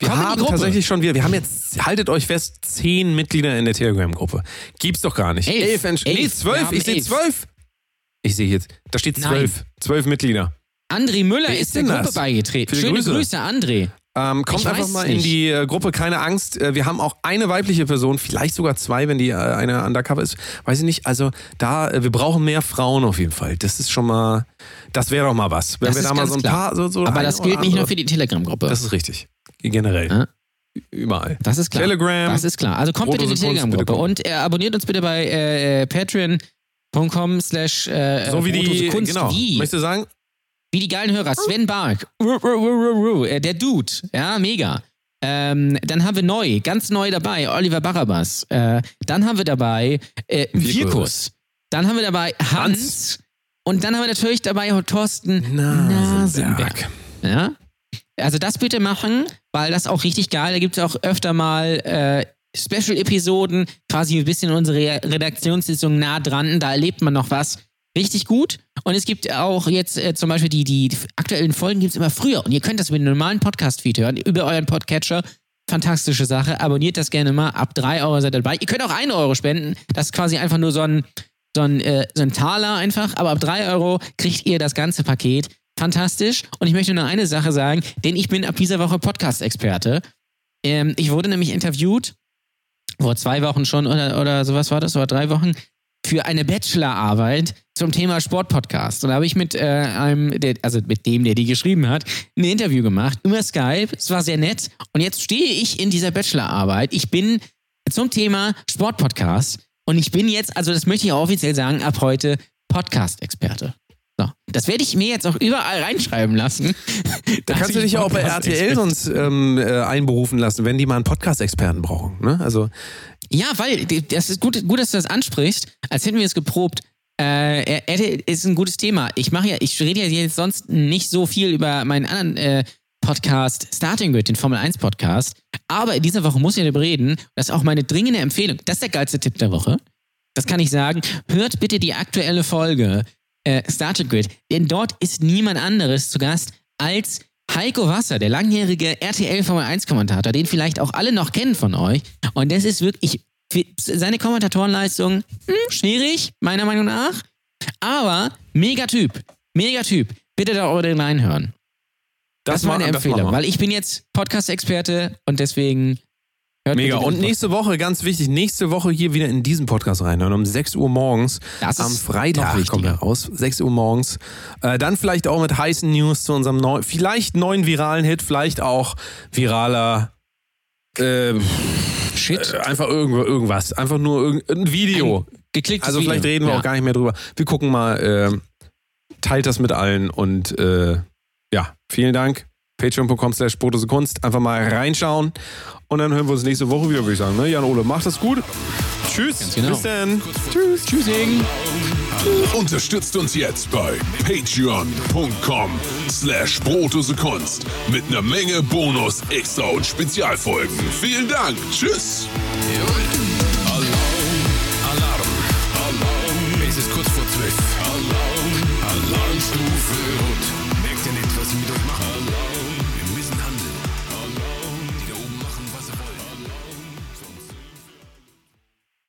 wir Komm haben tatsächlich schon wieder, wir haben jetzt, haltet euch fest, zehn Mitglieder in der Telegram-Gruppe. Gibt's doch gar nicht. Elf. Mensch- Elf. Nee, zwölf. Ich sehe elf. zwölf. Ich sehe jetzt, da steht zwölf. Zwölf Mitglieder. André Müller Wer ist, ist der Gruppe das? beigetreten. Schöne Grüße. Grüße, André. Ähm, kommt Ich einfach mal in die äh, Gruppe, keine Angst. Äh, wir haben auch eine weibliche Person, vielleicht sogar zwei, wenn die äh, eine undercover ist. Weiß ich nicht. Also da, äh, wir brauchen mehr Frauen auf jeden Fall. Das ist schon mal, das wäre doch mal was. Wenn Das wir da mal so ein klar. paar, so, so Aber das gilt nicht nur für die Telegram-Gruppe. Das ist richtig. Generell. Ja. Überall. Das ist klar. Telegram. Das ist klar. Also kommt bitte in die Telegram-Gruppe und äh, abonniert uns bitte bei äh, äh, patreon.com slash äh, So wie die, Kunst. genau. Wie? Möchtest du sagen? Wie die geilen Hörer. Sven Bark. Äh, Der Dude. Ja, mega. Ähm, dann haben wir neu, ganz neu dabei, Oliver Barabas. Äh, dann haben wir dabei äh, Virkus. Dann haben wir dabei Hans. Hans. Und dann haben wir natürlich dabei Thorsten Nasenberg. Ja? Also das bitte machen, weil das auch richtig geil. Da gibt es auch öfter mal äh, Special-Episoden, quasi ein bisschen unsere Redaktionssitzung nah dran. Da erlebt man noch was. Richtig gut. Und es gibt auch jetzt äh, zum Beispiel die, die, aktuellen Folgen gibt es immer früher. Und ihr könnt das mit einem normalen Podcast-Feed hören, über euren Podcatcher. Fantastische Sache. Abonniert das gerne mal. Ab 3 Euro seid ihr dabei. Ihr könnt auch 1 Euro spenden. Das ist quasi einfach nur so ein, so ein, äh, so ein Taler einfach. Aber ab 3 Euro kriegt ihr das ganze Paket. Fantastisch. Und ich möchte nur eine Sache sagen, denn ich bin ab dieser Woche Podcast-Experte. Ähm, ich wurde nämlich interviewt, vor zwei Wochen schon oder, oder sowas war das, oder drei Wochen, für eine Bachelorarbeit zum Thema Sportpodcast. Und da habe ich mit äh, einem, der, also mit dem, der die geschrieben hat, ein Interview gemacht über Skype. Es war sehr nett. Und jetzt stehe ich in dieser Bachelorarbeit. Ich bin zum Thema Sportpodcast. Und ich bin jetzt, also das möchte ich auch offiziell sagen, ab heute Podcast-Experte. Das werde ich mir jetzt auch überall reinschreiben lassen. Da kannst du dich auch bei RTL sonst ähm, äh, einberufen lassen, wenn die mal einen Podcast-Experten brauchen. Ne? Also Ja, weil das ist gut, gut, dass du das ansprichst, als hätten wir es geprobt. Äh, er ist ein gutes Thema. Ich mache ja, ich rede ja jetzt sonst nicht so viel über meinen anderen äh, Podcast Starting Grid, den Formel 1 Podcast. Aber in dieser Woche muss ich darüber reden. Das ist auch meine dringende Empfehlung. Das ist der geilste Tipp der Woche. Das kann ich sagen. Hört bitte die aktuelle Folge äh, Starting Grid, denn dort ist niemand anderes zu Gast als Heiko Wasser, der langjährige RTL Formel 1 Kommentator, den vielleicht auch alle noch kennen von euch. Und das ist wirklich seine Kommentatorenleistung hm, schwierig, meiner Meinung nach. Aber mega Typ. Mega Typ. Bitte da unbedingt reinhören. Das, ist meine das Empfehlung, weil ich bin jetzt Podcast-Experte und deswegen hört Mega. Und nächste Woche, ganz wichtig, nächste Woche hier wieder in diesen Podcast reinhören. Um 6 Uhr morgens. Das am Freitag kommt er raus. 6 Uhr morgens. Äh, dann vielleicht auch mit heißen News zu unserem neuen, vielleicht neuen viralen Hit, vielleicht auch viraler. Äh, Shit. äh, einfach irgendwo, irgendwas. Einfach nur irgendein Video. Geklicktes Also vielleicht Video. reden wir ja. auch gar nicht mehr drüber. Wir gucken mal, äh, teilt das mit allen und äh, ja, vielen Dank. Patreon.com slash Kunst. Einfach mal reinschauen und dann hören wir uns nächste Woche wieder, würde ich sagen. Ne? Jan Ole, macht das gut. Tschüss. genau. Bis dann. Tschüss. Tschüssing. Unterstützt uns jetzt bei patreon.com slash Kunst mit einer Menge Bonus, Extra und Spezialfolgen. Vielen Dank. Tschüss.